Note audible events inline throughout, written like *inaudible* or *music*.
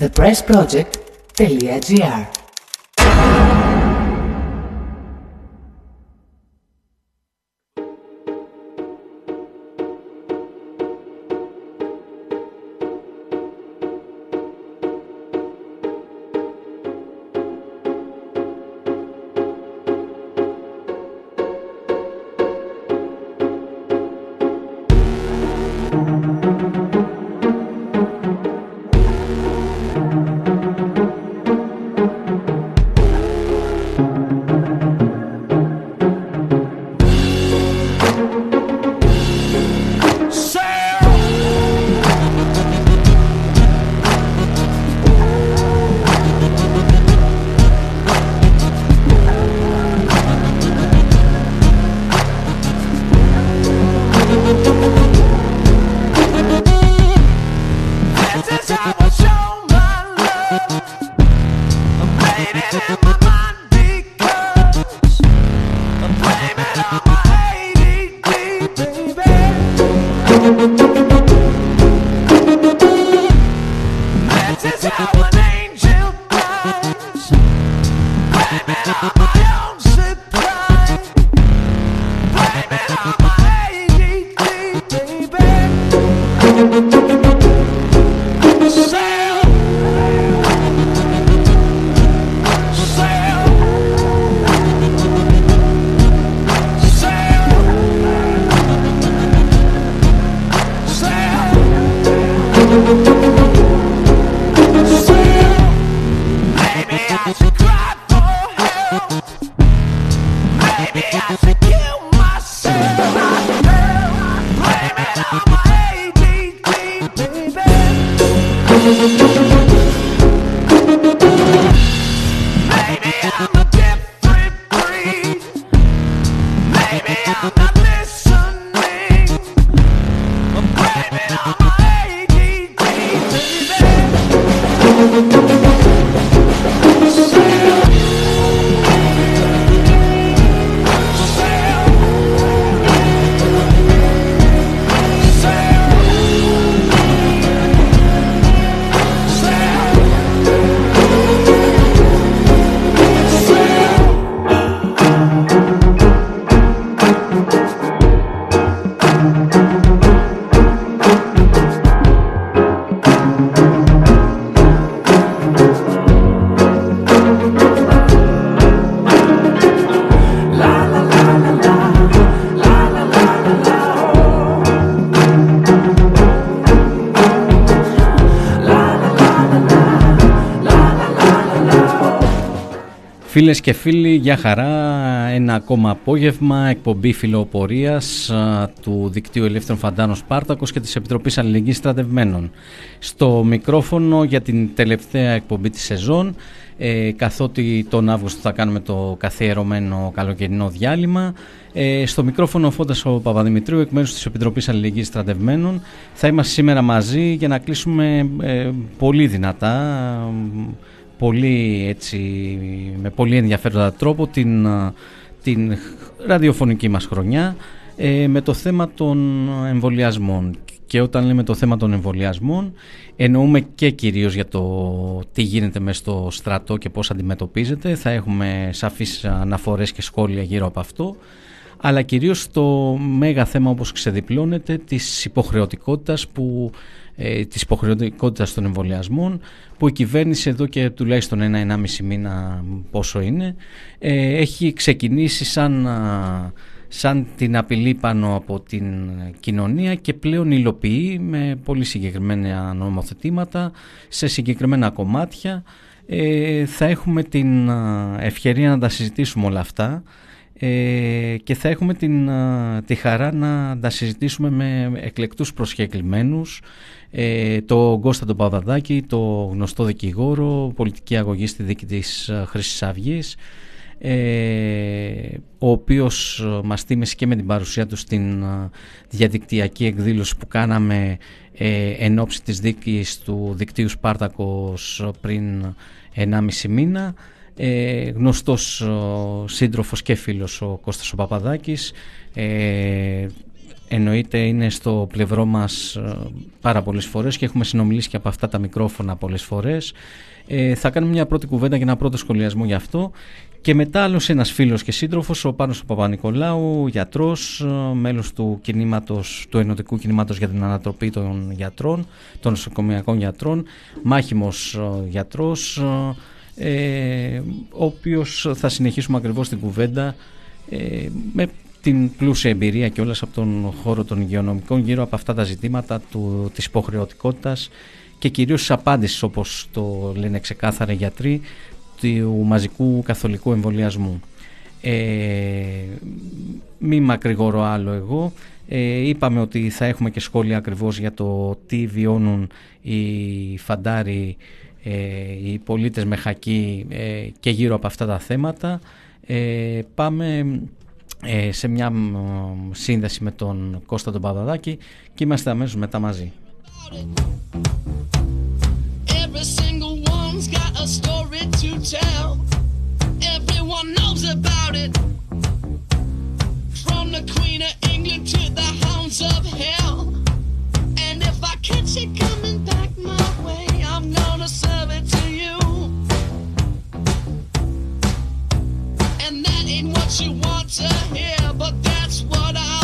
thepressproject.gr Φίλες και φίλοι, για χαρά, ένα ακόμα απόγευμα, εκπομπή φιλοπορίας του Δικτύου Ελεύθερων Φαντάνων Σπάρτακος και της Επιτροπής Αλληλεγγύης Στρατευμένων. Στο μικρόφωνο για την τελευταία εκπομπή της σεζόν, ε, καθότι τον Αύγουστο θα κάνουμε το καθιερωμένο καλοκαιρινό διάλειμμα. Ε, στο μικρόφωνο ο Φώντας ο Παπαδημητρίου, εκ μέρους της Επιτροπής Αλληλεγγύης Στρατευμένων. Θα είμαστε σήμερα μαζί για να κλείσουμε ε, πολύ δυνατά πολύ, έτσι, με πολύ ενδιαφέροντα τρόπο την, την ραδιοφωνική μας χρονιά ε, με το θέμα των εμβολιασμών. Και όταν λέμε το θέμα των εμβολιασμών εννοούμε και κυρίως για το τι γίνεται μέσα στο στρατό και πώς αντιμετωπίζεται. Θα έχουμε σαφείς αναφορές και σχόλια γύρω από αυτό αλλά κυρίως το μέγα θέμα όπως ξεδιπλώνεται της υποχρεωτικότητας που ε, της υποχρεωτικότητας των εμβολιασμών που η κυβέρνηση εδώ και τουλάχιστον ένα-ενάμιση μήνα πόσο είναι ε, έχει ξεκινήσει σαν, σαν την απειλή πάνω από την κοινωνία και πλέον υλοποιεί με πολύ συγκεκριμένα νομοθετήματα σε συγκεκριμένα κομμάτια. Ε, θα έχουμε την ευκαιρία να τα συζητήσουμε όλα αυτά ε, και θα έχουμε την, τη χαρά να τα συζητήσουμε με εκλεκτούς προσκεκλημένους ε, το Κώστα τον Παβαδάκη, το γνωστό δικηγόρο, πολιτική αγωγή στη δίκη της Χρυσής Αυγής ε, ο οποίος μας τίμησε και με την παρουσία του στην διαδικτυακή εκδήλωση που κάναμε ε, εν ώψη της δίκης του δικτύου Σπάρτακος πριν 1,5 μήνα. Ε, γνωστός σύντροφος και φίλος ο Κώστας ο Παπαδάκης ε, εννοείται είναι στο πλευρό μας ε, πάρα πολλές φορές και έχουμε συνομιλήσει και από αυτά τα μικρόφωνα πολλές φορές. Ε, θα κάνουμε μια πρώτη κουβέντα και ένα πρώτο σχολιασμό γι' αυτό και μετά άλλος ένας φίλος και σύντροφος, ο Πάνος Παπα-Νικολάου, γιατρός, ε, μέλος του, κινήματος, του Ενωτικού Κινήματος για την Ανατροπή των Γιατρών, των Νοσοκομιακών Γιατρών, μάχημος ε, γιατρός, ε, ο οποίος θα συνεχίσουμε ακριβώς την κουβέντα ε, με την πλούσια εμπειρία και όλας από τον χώρο των υγειονομικών γύρω από αυτά τα ζητήματα του, της υποχρεωτικότητας και κυρίως της απάντησης όπως το λένε ξεκάθαρα οι γιατροί του μαζικού καθολικού εμβολιασμού. Ε, μη μακρηγορώ άλλο εγώ. Ε, είπαμε ότι θα έχουμε και σχόλια ακριβώς για το τι βιώνουν οι φαντάροι, ε, οι πολίτες με χακί ε, και γύρω από αυτά τα θέματα. Ε, πάμε ε, σε μια σύνδεση με τον Κώστα τον Παπαδάκη και είμαστε αμέσως μετά μαζί. Every single one's got a story to tell. Everyone knows about it. From the Queen of England to the hounds of hell. And if I catch it coming back my way, I'm gonna serve it to you. And that ain't what you want to hear, but that's what I'll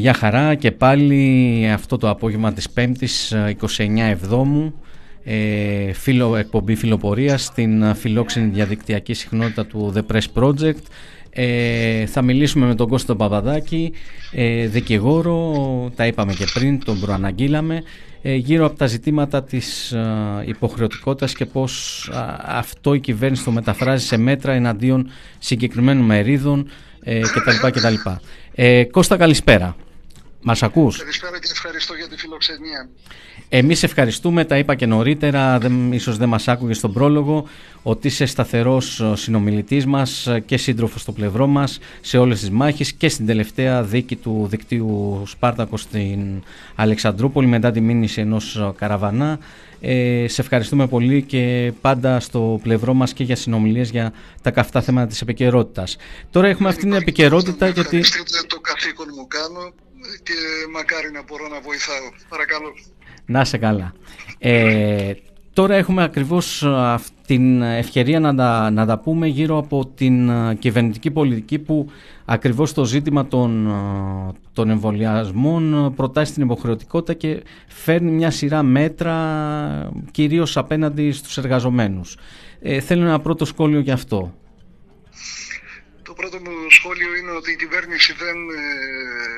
Ε, για χαρά και πάλι αυτό το απόγευμα της 5ης 29 Εβδόμου ε, φιλο, εκπομπή φιλοπορίας στην φιλόξενη διαδικτυακή συχνότητα του The Press Project ε, θα μιλήσουμε με τον Κώστο Παπαδάκη ε, δικηγόρο, τα είπαμε και πριν, τον προαναγγείλαμε ε, γύρω από τα ζητήματα της ε, υποχρεωτικότητας και πώς αυτό η κυβέρνηση το μεταφράζει σε μέτρα εναντίον συγκεκριμένων μερίδων ε, κτλ. κτλ. Ε, Κώστα καλησπέρα. Μας ακούς; Καλησπέρα και ευχαριστώ για τη φιλοξενία. Εμείς ευχαριστούμε, τα είπα και νωρίτερα, δεν, ίσως δεν μας άκουγε στον πρόλογο, ότι είσαι σταθερός συνομιλητής μας και σύντροφος στο πλευρό μας σε όλες τις μάχες και στην τελευταία δίκη του δικτύου Σπάρτακο στην Αλεξανδρούπολη μετά τη μήνυση ενός καραβανά. Ε, σε ευχαριστούμε πολύ και πάντα στο πλευρό μας και για συνομιλίες για τα καυτά θέματα της επικαιρότητας. Τώρα έχουμε αυτή την επικαιρότητα γιατί... το καθήκον μου κάνω και μακάρι να μπορώ να βοηθάω. Παρακαλώ. Να σε καλά. Ε, τώρα έχουμε ακριβώς την ευκαιρία να τα, να τα πούμε γύρω από την κυβερνητική πολιτική που ακριβώς το ζήτημα των, των εμβολιασμών προτάσει την υποχρεωτικότητα και φέρνει μια σειρά μέτρα κυρίως απέναντι στους εργαζομένους. Ε, θέλω ένα πρώτο σχόλιο γι' αυτό. Το πρώτο μου σχόλιο είναι ότι η κυβέρνηση δεν ε,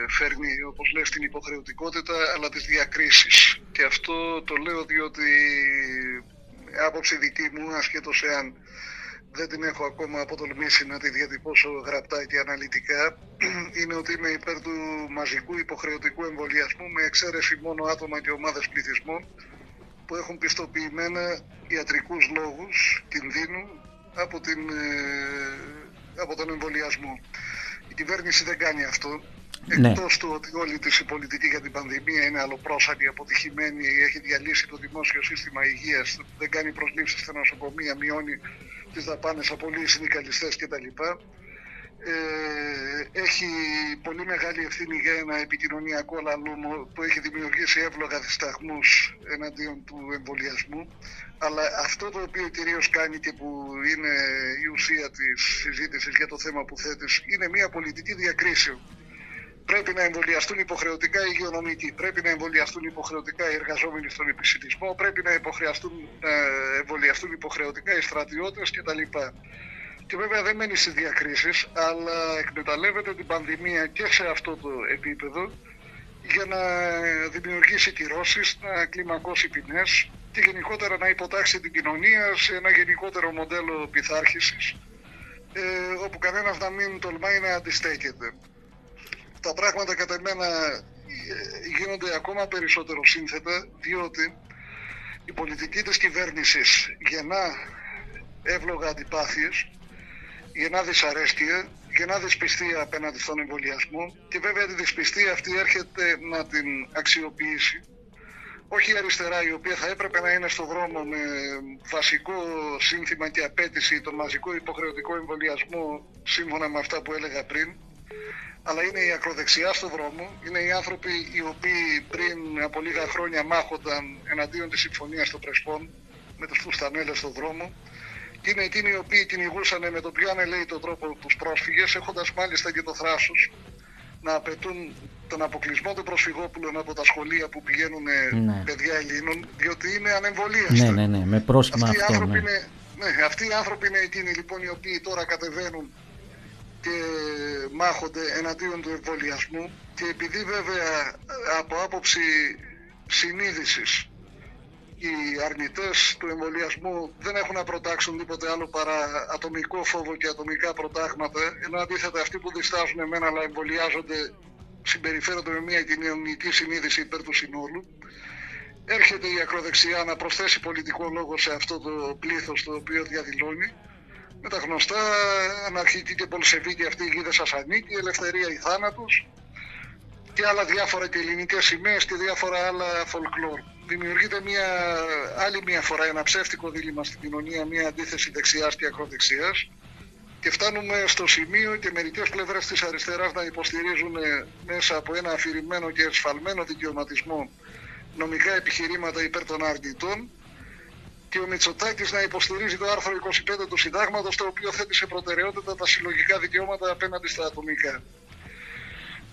φέρνει, όπως λες, την υποχρεωτικότητα, αλλά τις διακρίσεις. Και αυτό το λέω διότι άποψη δική μου, ασχέτως εάν δεν την έχω ακόμα αποτολμήσει να τη διατυπώσω γραπτά και αναλυτικά, *clears throat* είναι ότι είμαι υπέρ του μαζικού υποχρεωτικού εμβολιασμού με εξαίρεση μόνο άτομα και ομάδες πληθυσμών που έχουν πιστοποιημένα ιατρικούς λόγους κινδύνου από την ε, από τον εμβολιασμό. Η κυβέρνηση δεν κάνει αυτό. Ναι. Εκτός του ότι όλη της η πολιτική για την πανδημία είναι αλλοπρόσαλη, αποτυχημένη, έχει διαλύσει το δημόσιο σύστημα υγείας, δεν κάνει προσλήψεις στα νοσοκομεία, μειώνει τις δαπάνες, απολύει συνδικαλιστές κτλ. Ε, έχει πολύ μεγάλη ευθύνη για ένα επικοινωνιακό λαλούμο που έχει δημιουργήσει εύλογα δισταγμούς εναντίον του εμβολιασμού αλλά αυτό το οποίο κυρίως κάνει και που είναι η ουσία της συζήτησης για το θέμα που θέτεις είναι μια πολιτική διακρίσεων. Πρέπει να εμβολιαστούν υποχρεωτικά οι υγειονομικοί, πρέπει να εμβολιαστούν υποχρεωτικά οι εργαζόμενοι στον επισητισμό, πρέπει να ε, εμβολιαστούν υποχρεωτικά οι στρατιώτες κτλ. Και βέβαια δεν μένει στις διακρίσεις, αλλά εκμεταλλεύεται την πανδημία και σε αυτό το επίπεδο για να δημιουργήσει κυρώσεις, να κλιμακώσει ποινές και γενικότερα να υποτάξει την κοινωνία σε ένα γενικότερο μοντέλο πειθάρχησης ε, όπου κανένας να μην τολμάει να αντιστέκεται. Τα πράγματα κατά μένα ε, γίνονται ακόμα περισσότερο σύνθετα διότι η πολιτική της κυβέρνησης γεννά εύλογα αντιπάθειες, γεννά δυσαρέσκεια, γεννά δυσπιστία απέναντι στον εμβολιασμό. Και βέβαια τη δυσπιστία αυτή έρχεται να την αξιοποιήσει. Όχι η αριστερά η οποία θα έπρεπε να είναι στο δρόμο με βασικό σύνθημα και απέτηση τον μαζικό υποχρεωτικό εμβολιασμό σύμφωνα με αυτά που έλεγα πριν. Αλλά είναι η ακροδεξιά στο δρόμο, είναι οι άνθρωποι οι οποίοι πριν από λίγα χρόνια μάχονταν εναντίον της συμφωνίας των Πρεσπών με τους φουστανέλες στο δρόμο. και είναι εκείνοι οι οποίοι κυνηγούσαν με τον πιο ανελαίητο τρόπο τους πρόσφυγες έχοντας μάλιστα και το θράσος να απαιτούν τον αποκλεισμό των προσφυγόπουλων από τα σχολεία που πηγαίνουν ναι. παιδιά Ελλήνων, διότι είναι ανεμβολίαστοι. Ναι, ναι, ναι, με πρόσχημα αυτοί αυτό. Ναι. Είναι, ναι, αυτοί οι άνθρωποι είναι εκείνοι λοιπόν οι οποίοι τώρα κατεβαίνουν και μάχονται εναντίον του εμβολιασμού και επειδή βέβαια από άποψη συνείδησης οι αρνητές του εμβολιασμού δεν έχουν να προτάξουν τίποτε άλλο παρά ατομικό φόβο και ατομικά προτάγματα, ενώ αντίθετα αυτοί που διστάζουν εμένα αλλά εμβολιάζονται συμπεριφέρονται με μια κοινωνική συνείδηση υπέρ του συνόλου. Έρχεται η ακροδεξιά να προσθέσει πολιτικό λόγο σε αυτό το πλήθος το οποίο διαδηλώνει με τα γνωστά αναρχική και πολσεβίκη αυτή η γίδα Σασανίκη, η ελευθερία ή θάνατος και άλλα διάφορα και ελληνικές σημαίες και διάφορα άλλα folklore δημιουργείται μια, άλλη μια φορά ένα ψεύτικο δίλημα στην κοινωνία, μια αντίθεση δεξιάς και ακροδεξιάς και φτάνουμε στο σημείο και μερικές πλευρές της αριστεράς να υποστηρίζουν μέσα από ένα αφηρημένο και εσφαλμένο δικαιωματισμό νομικά επιχειρήματα υπέρ των αρνητών και ο Μητσοτάκης να υποστηρίζει το άρθρο 25 του συντάγματος το οποίο θέτει σε προτεραιότητα τα συλλογικά δικαιώματα απέναντι στα ατομικά.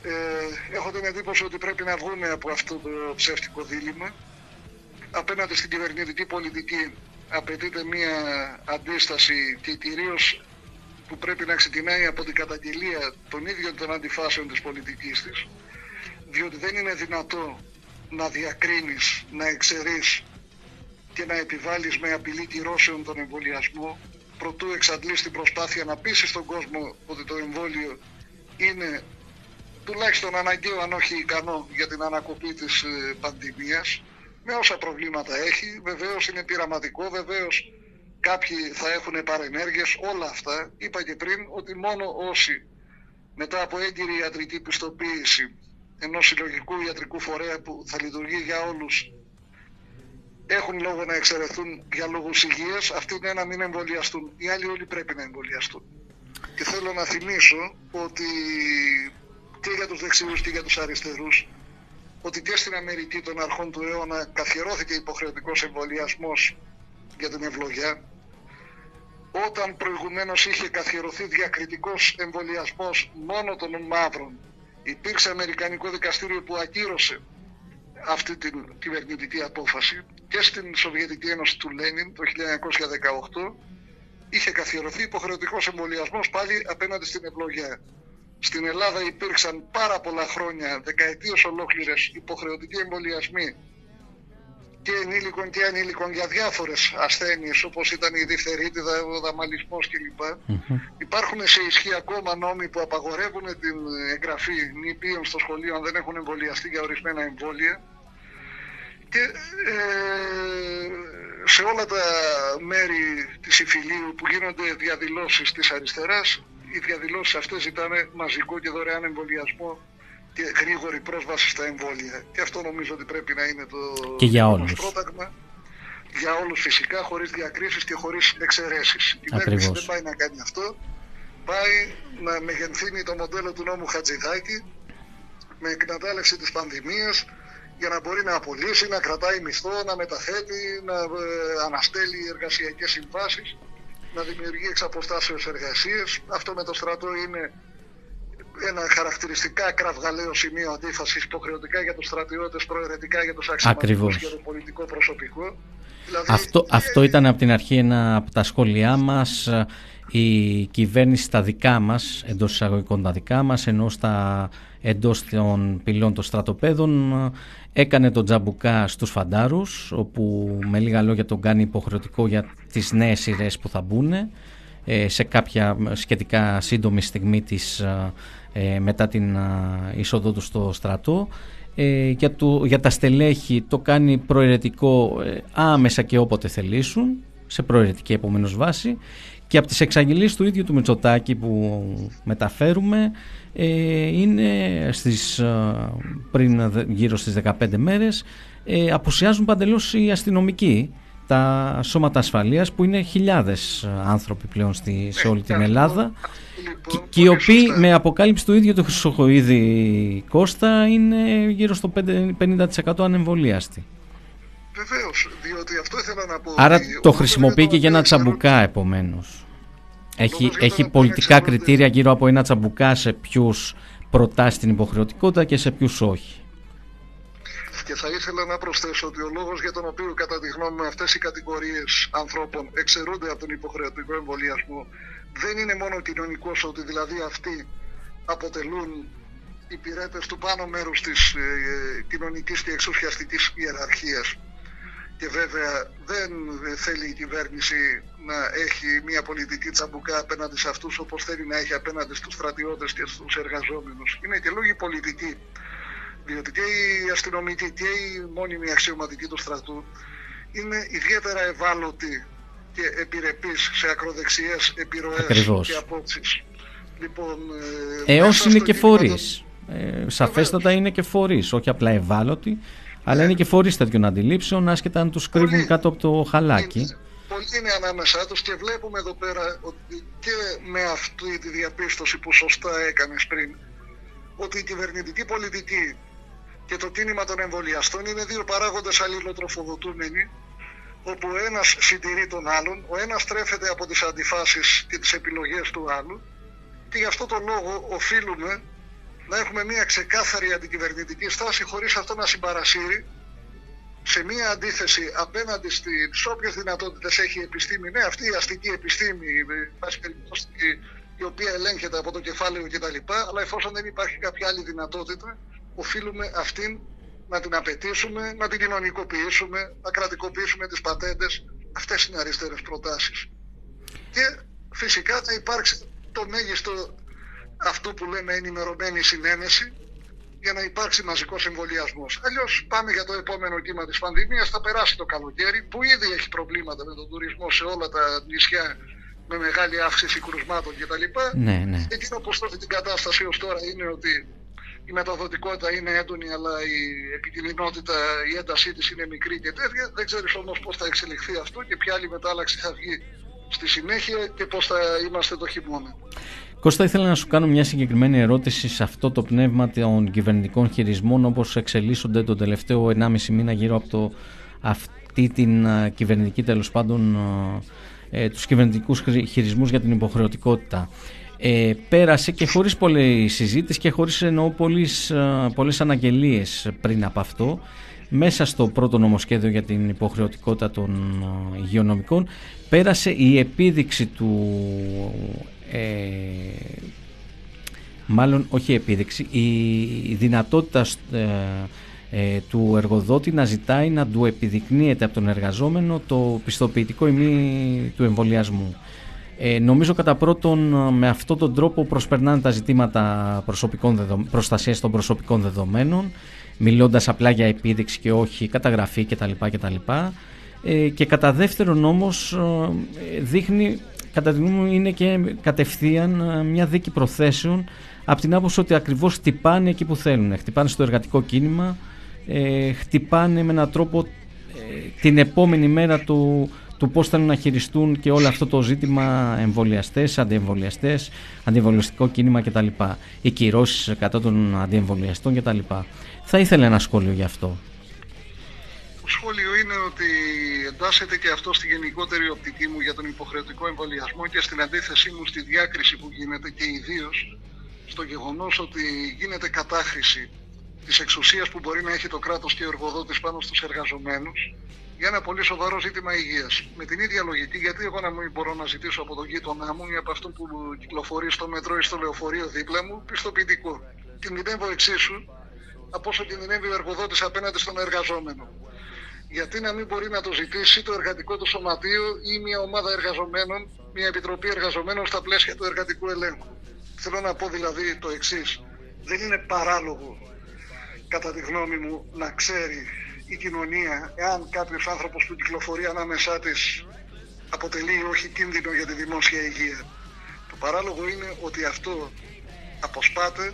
Ε, έχω την εντύπωση ότι πρέπει να βγούμε από αυτό το ψεύτικο δίλημα απέναντι στην κυβερνητική πολιτική απαιτείται μια αντίσταση και κυρίως που πρέπει να ξεκινάει από την καταγγελία των ίδιων των αντιφάσεων της πολιτικής της διότι δεν είναι δυνατό να διακρίνεις, να εξαιρείς και να επιβάλλεις με απειλή κυρώσεων τον εμβολιασμό προτού εξαντλείς την προσπάθεια να πείσει τον κόσμο ότι το εμβόλιο είναι τουλάχιστον αναγκαίο αν όχι ικανό για την ανακοπή της ε, πανδημίας με όσα προβλήματα έχει. Βεβαίως είναι πειραματικό, βεβαίως κάποιοι θα έχουν παρενέργειες, όλα αυτά. Είπα και πριν ότι μόνο όσοι μετά από έγκυρη ιατρική πιστοποίηση ενός συλλογικού ιατρικού φορέα που θα λειτουργεί για όλους έχουν λόγο να εξαιρεθούν για λόγους υγείας, αυτοί είναι να μην εμβολιαστούν. Οι άλλοι όλοι πρέπει να εμβολιαστούν. Και θέλω να θυμίσω ότι και για τους δεξιούς και για τους αριστερούς ότι και στην Αμερική των αρχών του αιώνα καθιερώθηκε υποχρεωτικός εμβολιασμός για την ευλογιά όταν προηγουμένως είχε καθιερωθεί διακριτικός εμβολιασμός μόνο των μαύρων υπήρξε Αμερικανικό δικαστήριο που ακύρωσε αυτή την κυβερνητική απόφαση και στην Σοβιετική Ένωση του Λένιν το 1918 είχε καθιερωθεί υποχρεωτικός εμβολιασμός πάλι απέναντι στην ευλογιά. Στην Ελλάδα υπήρξαν πάρα πολλά χρόνια, δεκαετίες ολόκληρες, υποχρεωτικοί εμβολιασμοί και ενήλικων και ανήλικων για διάφορες ασθένειες όπως ήταν η διφθερίτιδα, ο δαμαλισμός κλπ. Υπάρχουν σε ισχύ ακόμα νόμοι που απαγορεύουν την εγγραφή νηπίων στο σχολείο αν δεν έχουν εμβολιαστεί για ορισμένα εμβόλια και ε, σε όλα τα μέρη της υφηλίου που γίνονται διαδηλώσεις της αριστεράς οι διαδηλώσεις αυτές ζητάνε μαζικό και δωρεάν εμβολιασμό και γρήγορη πρόσβαση στα εμβόλια. Και αυτό νομίζω ότι πρέπει να είναι το και για όλους. πρόταγμα. Για όλους φυσικά, χωρίς διακρίσεις και χωρίς εξαιρέσεις. Η κυβέρνηση δεν πάει να κάνει αυτό. Πάει να μεγενθύνει το μοντέλο του νόμου Χατζηδάκη με εκμετάλλευση της πανδημίας για να μπορεί να απολύσει, να κρατάει μισθό, να μεταθέτει, να ε, αναστέλει εργασιακές συμβάσεις να δημιουργεί εξ αποστάσεως εργασίες. Αυτό με το στρατό είναι ένα χαρακτηριστικά κραυγαλαίο σημείο αντίφασης υποχρεωτικά για τους στρατιώτες, προαιρετικά για τους αξιωματικούς και το πολιτικό προσωπικό. Δηλαδή, αυτό, ε, αυτό ήταν από την αρχή ένα από τα σχόλιά μας η κυβέρνηση στα δικά μας, εντός εισαγωγικών τα δικά μας, ενώ στα εντός των πυλών των στρατοπέδων έκανε τον τζαμπουκά στους φαντάρους, όπου με λίγα λόγια τον κάνει υποχρεωτικό για τις νέες σειρές που θα μπουν ε, σε κάποια σχετικά σύντομη στιγμή της, ε, μετά την είσοδό του στο στρατό. Ε, για, το, για τα στελέχη το κάνει προαιρετικό άμεσα και όποτε θελήσουν, σε προαιρετική επομένως βάση και από τις εξαγγελίες του ίδιου του Μητσοτάκη που μεταφέρουμε ε, είναι στις, πριν γύρω στις 15 μέρες ε, απουσιάζουν παντελώς οι αστυνομικοί τα σώματα ασφαλείας που είναι χιλιάδες άνθρωποι πλέον στη, σε όλη την Ελλάδα λοιπόν, και, οι οποίοι με αποκάλυψη του ίδιου του Χρυσοχοίδη Κώστα είναι γύρω στο 50% ανεμβολίαστοι. Βεβαίως, διότι αυτό ήθελα να πω. Άρα το χρησιμοποιεί και για ένα τσαμπουκά, επομένως. Έχει, έχει πολιτικά κριτήρια γύρω από ένα τσαμπουκά σε ποιους προτάσει την υποχρεωτικότητα και σε ποιους όχι. Και θα ήθελα να προσθέσω ότι ο λόγος για τον οποίο κατά τη γνώμη μου αυτές οι κατηγορίες ανθρώπων εξαιρούνται από τον υποχρεωτικό εμβολιασμό δεν είναι μόνο κοινωνικός, ότι δηλαδή αυτοί αποτελούν υπηρέτες του πάνω μέρους της ε, ε κοινωνικής και εξουσιαστικής ιεραρχίας και βέβαια δεν θέλει η κυβέρνηση να έχει μια πολιτική τσαμπουκά απέναντι σε αυτούς όπως θέλει να έχει απέναντι στους στρατιώτες και στους εργαζόμενους. Είναι και λόγοι πολιτικοί. Διότι και οι αστυνομικοί και οι μόνιμοι αξιωματικοί του στρατού είναι ιδιαίτερα ευάλωτοι και επιρρεπείς σε ακροδεξιές επιρροές και απόψεις. Λοιπόν, ε, Έως είναι και φορείς. Ε, σαφέστατα είναι και φορείς, όχι απλά ευάλωτοι, αλλά είναι και φορείς τέτοιων αντιλήψεων, άσχετα αν τους κρύβουν κάτω από το χαλάκι. Πολλοί είναι ανάμεσά τους και βλέπουμε εδώ πέρα ότι και με αυτή τη διαπίστωση που σωστά έκανες πριν, ότι η κυβερνητική πολιτική και το κίνημα των εμβολιαστών είναι δύο παράγοντες αλληλοτροφοδοτούμενοι, όπου ο ένας συντηρεί τον άλλον, ο ένας τρέφεται από τις αντιφάσεις και τις επιλογές του άλλου, και γι' αυτό τον λόγο οφείλουμε να έχουμε μια ξεκάθαρη αντικυβερνητική στάση χωρίς αυτό να συμπαρασύρει σε μια αντίθεση απέναντι στις όποιες δυνατότητες έχει η επιστήμη, ναι αυτή η αστική επιστήμη, η οποία ελέγχεται από το κεφάλαιο κτλ. Αλλά εφόσον δεν υπάρχει κάποια άλλη δυνατότητα, οφείλουμε αυτήν να την απαιτήσουμε, να την κοινωνικοποιήσουμε, να κρατικοποιήσουμε τις πατέντες. Αυτές είναι αριστερές προτάσεις. Και φυσικά θα υπάρξει το μέγιστο αυτό που λέμε ενημερωμένη συνένεση για να υπάρξει μαζικός εμβολιασμός. Αλλιώς πάμε για το επόμενο κύμα της πανδημίας, θα περάσει το καλοκαίρι, που ήδη έχει προβλήματα με τον τουρισμό σε όλα τα νησιά με μεγάλη αύξηση κρουσμάτων κτλ. Ναι, ναι. Εκείνο που στόχει την κατάσταση ως τώρα είναι ότι η μεταδοτικότητα είναι έντονη, αλλά η επικινδυνότητα, η έντασή της είναι μικρή και τέτοια. Δεν ξέρεις όμως πώς θα εξελιχθεί αυτό και ποια άλλη μετάλλαξη θα βγει στη συνέχεια και πώς θα είμαστε το χειμώνα. Κώστα, ήθελα να σου κάνω μια συγκεκριμένη ερώτηση σε αυτό το πνεύμα των κυβερνητικών χειρισμών όπως εξελίσσονται τον τελευταίο 1,5 μήνα γύρω από το, αυτή την κυβερνητική τέλος πάντων ε, τους κυβερνητικούς χειρισμούς για την υποχρεωτικότητα. Ε, πέρασε και χωρίς πολλή συζήτηση και χωρίς εννοώ πολλές, πολλές αναγγελίες πριν από αυτό μέσα στο πρώτο νομοσχέδιο για την υποχρεωτικότητα των υγειονομικών πέρασε η επίδειξη του ε, μάλλον όχι επίδειξη, η δυνατότητα ε, ε, του εργοδότη να ζητάει να του επιδεικνύεται από τον εργαζόμενο το πιστοποιητικό ημί του εμβολιασμού. Ε, νομίζω κατά πρώτον με αυτόν τον τρόπο προσπερνάνε τα ζητήματα προσωπικών δεδο... προστασίας των προσωπικών δεδομένων μιλώντας απλά για επίδειξη και όχι καταγραφή κτλ. κτλ. Ε, και κατά δεύτερον όμως δείχνει κατά τη γνώμη μου είναι και κατευθείαν ε, μια δίκη προθέσεων από την άποψη ότι ακριβώς χτυπάνε εκεί που θέλουν. Χτυπάνε στο εργατικό κίνημα, ε, χτυπάνε με έναν τρόπο ε, την επόμενη μέρα του, του πώς θέλουν να χειριστούν και όλο αυτό το ζήτημα εμβολιαστές, αντιεμβολιαστές, αντιεμβολιαστικό κίνημα κτλ. Οι κυρώσεις κατά των αντιεμβολιαστών κτλ. Θα ήθελα ένα σχόλιο γι' αυτό σχόλιο είναι ότι εντάσσεται και αυτό στη γενικότερη οπτική μου για τον υποχρεωτικό εμβολιασμό και στην αντίθεσή μου στη διάκριση που γίνεται και ιδίως στο γεγονός ότι γίνεται κατάχρηση της εξουσίας που μπορεί να έχει το κράτος και ο εργοδότης πάνω στους εργαζομένους για ένα πολύ σοβαρό ζήτημα υγείας. Με την ίδια λογική, γιατί εγώ να μην μπορώ να ζητήσω από τον γείτονά μου ή από αυτόν που κυκλοφορεί στο μετρό ή στο λεωφορείο δίπλα μου πιστοποιητικό. Κινδυνεύω εξίσου από όσο κινδυνεύει ο εργοδότης απέναντι στον εργαζόμενο. Γιατί να μην μπορεί να το ζητήσει το εργατικό του σωματείο ή μια ομάδα εργαζομένων, μια επιτροπή εργαζομένων στα πλαίσια του εργατικού ελέγχου. Θέλω να πω δηλαδή το εξής. Δεν είναι παράλογο, κατά τη γνώμη μου, να ξέρει η κοινωνία εάν κάποιος άνθρωπος που κυκλοφορεί ανάμεσά της αποτελεί ή όχι κίνδυνο για τη δημόσια υγεία. Το παράλογο είναι ότι αυτό αποσπάται,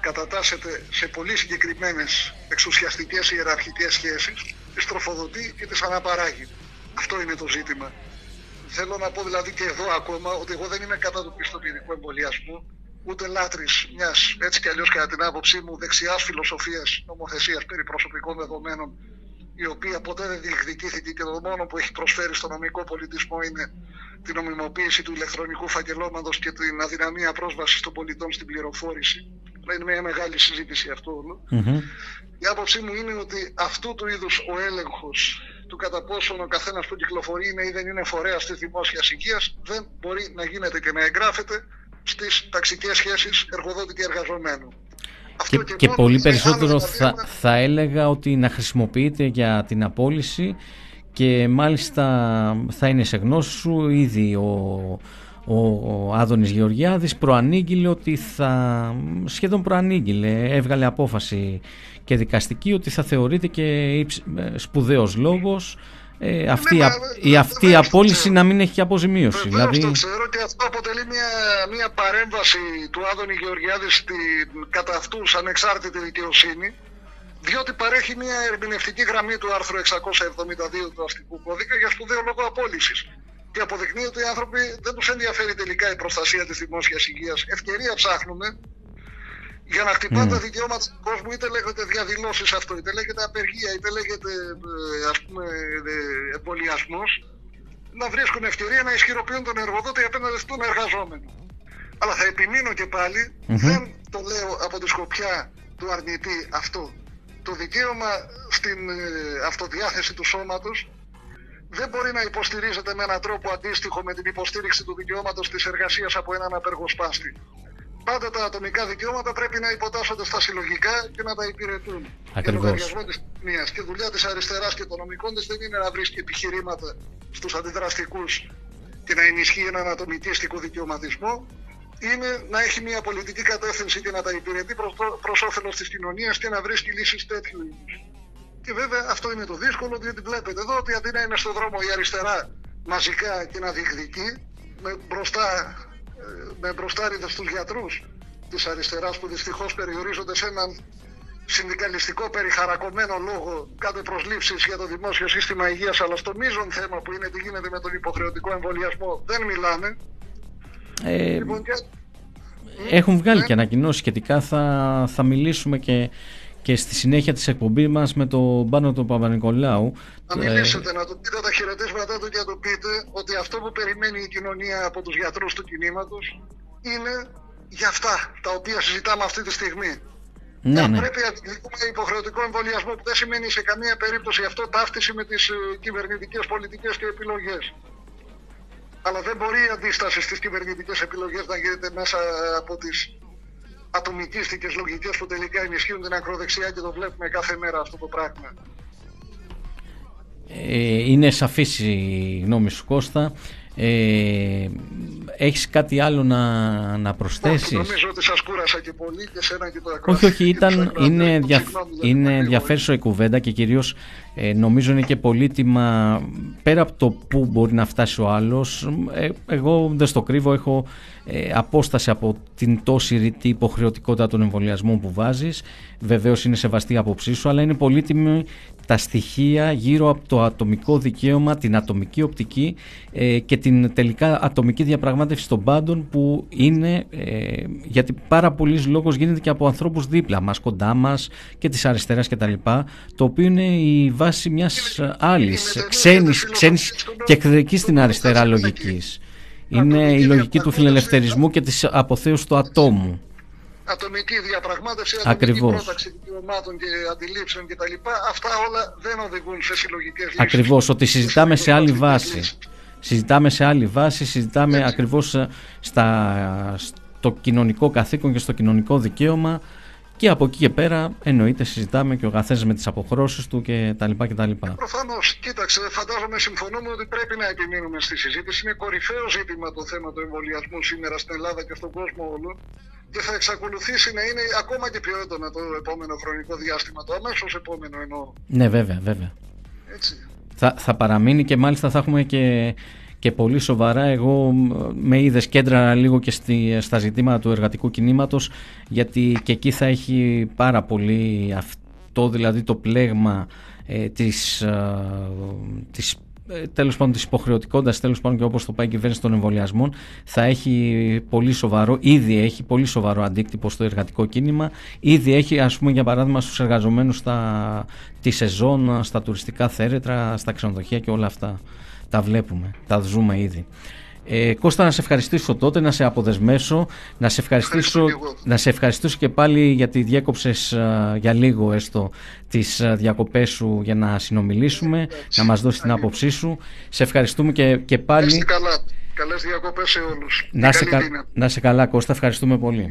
κατατάσσεται σε πολύ συγκεκριμένες εξουσιαστικές ιεραρχικές σχέσεις, τις τροφοδοτεί και τις αναπαράγει. Αυτό είναι το ζήτημα. Θέλω να πω δηλαδή και εδώ ακόμα ότι εγώ δεν είμαι κατά του πιστοποιητικού εμβολιασμού, ούτε λάτρης μιας έτσι κι αλλιώς κατά την άποψή μου δεξιάς φιλοσοφίας νομοθεσίας περί προσωπικών δεδομένων, η οποία ποτέ δεν διεκδικήθηκε και το μόνο που έχει προσφέρει στο νομικό πολιτισμό είναι την νομιμοποίηση του ηλεκτρονικού φακελώματος και την αδυναμία πρόσβασης των πολιτών στην πληροφόρηση. Είναι μια μεγάλη συζήτηση αυτό Η άποψή μου είναι ότι αυτού του είδους ο έλεγχος του κατά πόσον ο καθένας που κυκλοφορεί είναι ή δεν είναι φορέας της δημόσιας υγείας δεν μπορεί να γίνεται και να εγγράφεται στις ταξικές σχέσεις εργοδότη και εργαζομένου. Και, και, και πολύ περισσότερο θα, θα έλεγα ότι να χρησιμοποιείται για την απόλυση και μάλιστα θα είναι σε γνώση σου ήδη ο, ο, ο Άδωνης Γεωργιάδης προανήγγειλε ότι θα σχεδόν προανήγγειλε έβγαλε απόφαση και δικαστική ότι θα θεωρείται και σπουδαίος λόγος ε, αυτή, ναι, η αυτή η απόλυση να μην έχει αποζημίωση. Βεβαίως δηλαδή... το ξέρω και αυτό αποτελεί μια, μια παρέμβαση του Άδωνη Γεωργιάδη στην κατά αυτούς ανεξάρτητη δικαιοσύνη διότι παρέχει μια ερμηνευτική γραμμή του άρθρου 672 του αστικού κώδικα για σπουδαίο λόγο απόλυσης. Και αποδεικνύει ότι οι άνθρωποι δεν τους ενδιαφέρει τελικά η προστασία της δημόσιας υγείας. Ευκαιρία ψάχνουμε για να χτυπά mm. τα δικαιώματα του κόσμου, είτε λέγεται διαδηλώσεις αυτό, είτε λέγεται απεργία, είτε λέγεται ε, ας πούμε ε, εμβολιασμός, να βρίσκουν ευκαιρία να ισχυροποιούν τον εργοδότη απέναντι στον εργαζόμενο. Αλλά θα επιμείνω και παλι δεν το λέω από τη σκοπιά του αρνητή αυτό. Το δικαίωμα στην ε, αυτοδιάθεση του σώματος δεν μπορεί να υποστηρίζεται με έναν τρόπο αντίστοιχο με την υποστήριξη του δικαιώματος της εργασίας από έναν απεργοσπάστη πάντα τα ατομικά δικαιώματα πρέπει να υποτάσσονται στα συλλογικά και να τα υπηρετούν. Ακριβώς. Και λογαριασμό της κοινωνίας. Και δουλειά της αριστεράς και των νομικών της δεν είναι να βρίσκει επιχειρήματα στους αντιδραστικούς και να ενισχύει έναν ατομικίστικο δικαιωματισμό. Είναι να έχει μια πολιτική κατεύθυνση και να τα υπηρετεί προς όφελος της κοινωνίας και να βρίσκει λύσεις τέτοιου είδους. Και βέβαια αυτό είναι το δύσκολο, διότι βλέπετε εδώ ότι αντί να είναι στον δρόμο η αριστερά μαζικά και να διεκδικεί, με μπροστά με μπροστάριδες στους γιατρούς της αριστεράς που δυστυχώς περιορίζονται σε έναν συνδικαλιστικό περιχαρακωμένο λόγο κάτω προσλήψεις για το δημόσιο σύστημα υγείας αλλά στο μείζον θέμα που είναι τι γίνεται με τον υποχρεωτικό εμβολιασμό δεν μιλάνε. Ε, λοιπόν, Έχουν βγάλει ναι. και ανακοινώσεις σχετικά θα, θα μιλήσουμε και και στη συνέχεια της εκπομπής μας με τον Πάνο του Παπα-Νικολάου. Να μιλήσετε, να του πείτε τα χαιρετίσματά του και να του πείτε ότι αυτό που περιμένει η κοινωνία από τους γιατρούς του κινήματος είναι για αυτά τα οποία συζητάμε αυτή τη στιγμή. Ναι, ναι. Πρέπει να δούμε υποχρεωτικό εμβολιασμό που δεν σημαίνει σε καμία περίπτωση αυτό ταύτιση με τις ε, κυβερνητικές πολιτικές και επιλογές. Αλλά δεν μπορεί η αντίσταση στις κυβερνητικές επιλογές να γίνεται μέσα από τις ατομικίστικες λογικές που τελικά ενισχύουν την ακροδεξιά και το βλέπουμε κάθε μέρα αυτό το πράγμα. Ε, είναι σαφής η γνώμη σου Κώστα. Ε, έχεις κάτι άλλο να, να προσθέσεις; Όχι, νομίζω ότι σας κούρασα και πολύ και σένα και το όχι όχι ήταν, είναι, δια, είναι ενδιαφέρουσα η κουβέντα και κυρίως ε, νομίζω είναι και πολύτιμα πέρα από το που μπορεί να φτάσει ο άλλος ε, εγώ δεν στο κρύβω έχω ε, απόσταση από την τόση ρητή υποχρεωτικότητα των εμβολιασμών που βάζεις. Βεβαίως είναι σεβαστή η άποψή σου αλλά είναι πολύτιμη τα στοιχεία γύρω από το ατομικό δικαίωμα, την ατομική οπτική ε, και την τελικά ατομική διαπραγμάτευση των πάντων που είναι, ε, γιατί πάρα πολλοί λόγος γίνεται και από ανθρώπους δίπλα μας, κοντά μας και της αριστεράς κτλ. Το οποίο είναι η βάση μιας άλλης, ξένης, ξένης και εκδρικής στην αριστερά λογικής. Είναι η λογική του φιλελευθερισμού και της αποθέωσης του ατόμου. Ατομική διαπραγμάτευση, ατομική Ακριβώς. πρόταξη δικαιωμάτων και αντιλήψεων κτλ. Αυτά όλα δεν οδηγούν σε συλλογικές λύσεις. Ακριβώς, ότι συζητάμε σε άλλη βάση. Συζητάμε σε άλλη βάση, συζητάμε Έτσι. ακριβώς ε, στα, στο κοινωνικό καθήκον και στο κοινωνικό δικαίωμα και από εκεί και πέρα εννοείται συζητάμε και ο καθένας με τις αποχρώσεις του και τα λοιπά και τα λοιπά. Προφανώς, κοίταξε, φαντάζομαι συμφωνούμε ότι πρέπει να επιμείνουμε στη συζήτηση. Είναι κορυφαίο ζήτημα το θέμα του εμβολιασμού σήμερα στην Ελλάδα και στον κόσμο όλο. Και θα εξακολουθήσει να είναι ακόμα και πιο έντονα το επόμενο χρονικό διάστημα, το αμέσως επόμενο εννοώ. Ναι βέβαια, βέβαια. Έτσι. Θα, θα παραμείνει και μάλιστα θα έχουμε και, και πολύ σοβαρά. Εγώ μ, με είδες κέντρα λίγο και στη, στα ζητήματα του εργατικού κινήματος γιατί και εκεί θα έχει πάρα πολύ αυτό δηλαδή το πλέγμα ε, της, ε, της ε, τέλος πάντων της υποχρεωτικότητας τέλος πάντων και όπως το πάει η κυβέρνηση των εμβολιασμών θα έχει πολύ σοβαρό, ήδη έχει πολύ σοβαρό αντίκτυπο στο εργατικό κίνημα ήδη έχει ας πούμε για παράδειγμα στους εργαζομένους στα, τη σεζόν, στα τουριστικά θέρετρα, στα ξενοδοχεία και όλα αυτά τα βλέπουμε, τα ζούμε ήδη. Ε, Κώστα να σε ευχαριστήσω τότε, να σε αποδεσμέσω, να σε ευχαριστήσω, Ευχαριστώ και εγώ. να σε ευχαριστήσω και πάλι γιατί διέκοψες α, για λίγο έστω τις α, διακοπές σου για να συνομιλήσουμε, Εντάξει. να μας δώσεις την άποψή σου. Σε ευχαριστούμε και, και πάλι. Είστε καλά. Καλές διακοπές σε όλους. Να σε, Καλή κα- δύναμη. να σε καλά Κώστα, ευχαριστούμε πολύ.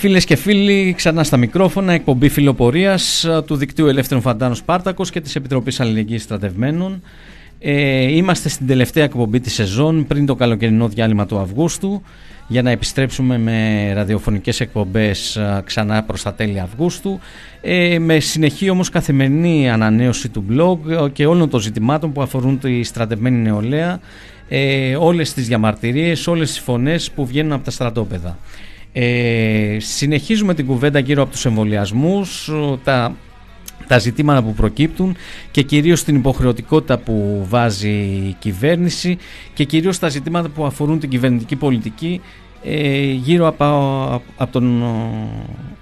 Ε, φίλες και φίλοι, ξανά στα μικρόφωνα, εκπομπή φιλοπορίας α, του Δικτύου Ελεύθερων Φαντάνων Σπάρτακος και της Επιτροπής Αλληλεγγύης Στρατευμένων. Ε, είμαστε στην τελευταία εκπομπή της σεζόν πριν το καλοκαιρινό διάλειμμα του Αυγούστου για να επιστρέψουμε με ραδιοφωνικές εκπομπές α, ξανά προς τα τέλη Αυγούστου ε, με συνεχή όμως καθημερινή ανανέωση του blog ε, και όλων των ζητημάτων που αφορούν τη στρατευμένη νεολαία ε, όλες τις διαμαρτυρίες, όλες τις φωνές που βγαίνουν από τα στρατόπεδα. Ε, συνεχίζουμε την κουβέντα γύρω από τους εμβολιασμούς, τα, τα ζητήματα που προκύπτουν και κυρίως την υποχρεωτικότητα που βάζει η κυβέρνηση και κυρίως τα ζητήματα που αφορούν την κυβερνητική πολιτική ε, γύρω από, από, τον,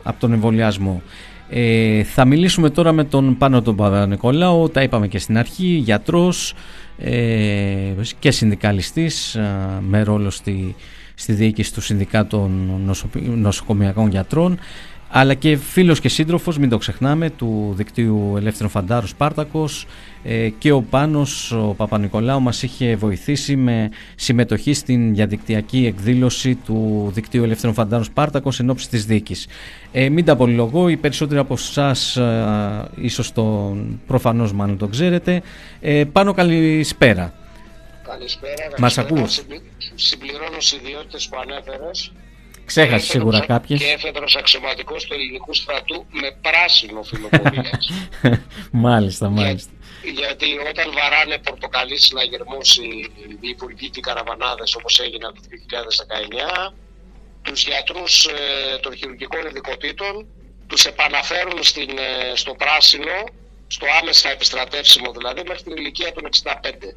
από τον εμβολιασμό. Ε, θα μιλήσουμε τώρα με τον Πάνο τον Παπα-Νικολάου, τα είπαμε και στην αρχή, γιατρός ε, και συνδικαλιστής ε, με ρόλο στη, στη διοίκηση του Συνδικάτων Νοσοκομιακών Γιατρών αλλά και φίλος και σύντροφος, μην το ξεχνάμε, του δικτύου Ελεύθερων Φαντάρου Σπάρτακος ε, και ο Πάνος, ο Παπα-Νικολάου μας είχε βοηθήσει με συμμετοχή στην διαδικτυακή εκδήλωση του δικτύου Ελεύθερων Φαντάρου Σπάρτακος εν ώψη της δίκης. Ε, μην τα απολυλογώ, οι περισσότεροι από εσάς ε, ίσως το προφανώς μάλλον το ξέρετε. Ε, πάνω καλησπέρα. Καλησπέρα. Μας ακούς; Συμπληρώνω ιδιότητες που ανέφερες Ξέχασε σίγουρα κάποιες. Και έφεδρος αξιωματικός του ελληνικού στρατού με πράσινο φιλοπορία. μάλιστα, *laughs* μάλιστα. Για, γιατί όταν βαράνε πορτοκαλί συναγερμού οι υπουργοί και οι καραβανάδες όπως έγινε το 2019, τους γιατρούς ε, των χειρουργικών ειδικοτήτων τους επαναφέρουν στην, ε, στο πράσινο, στο άμεσα επιστρατεύσιμο δηλαδή, μέχρι την ηλικία των 65.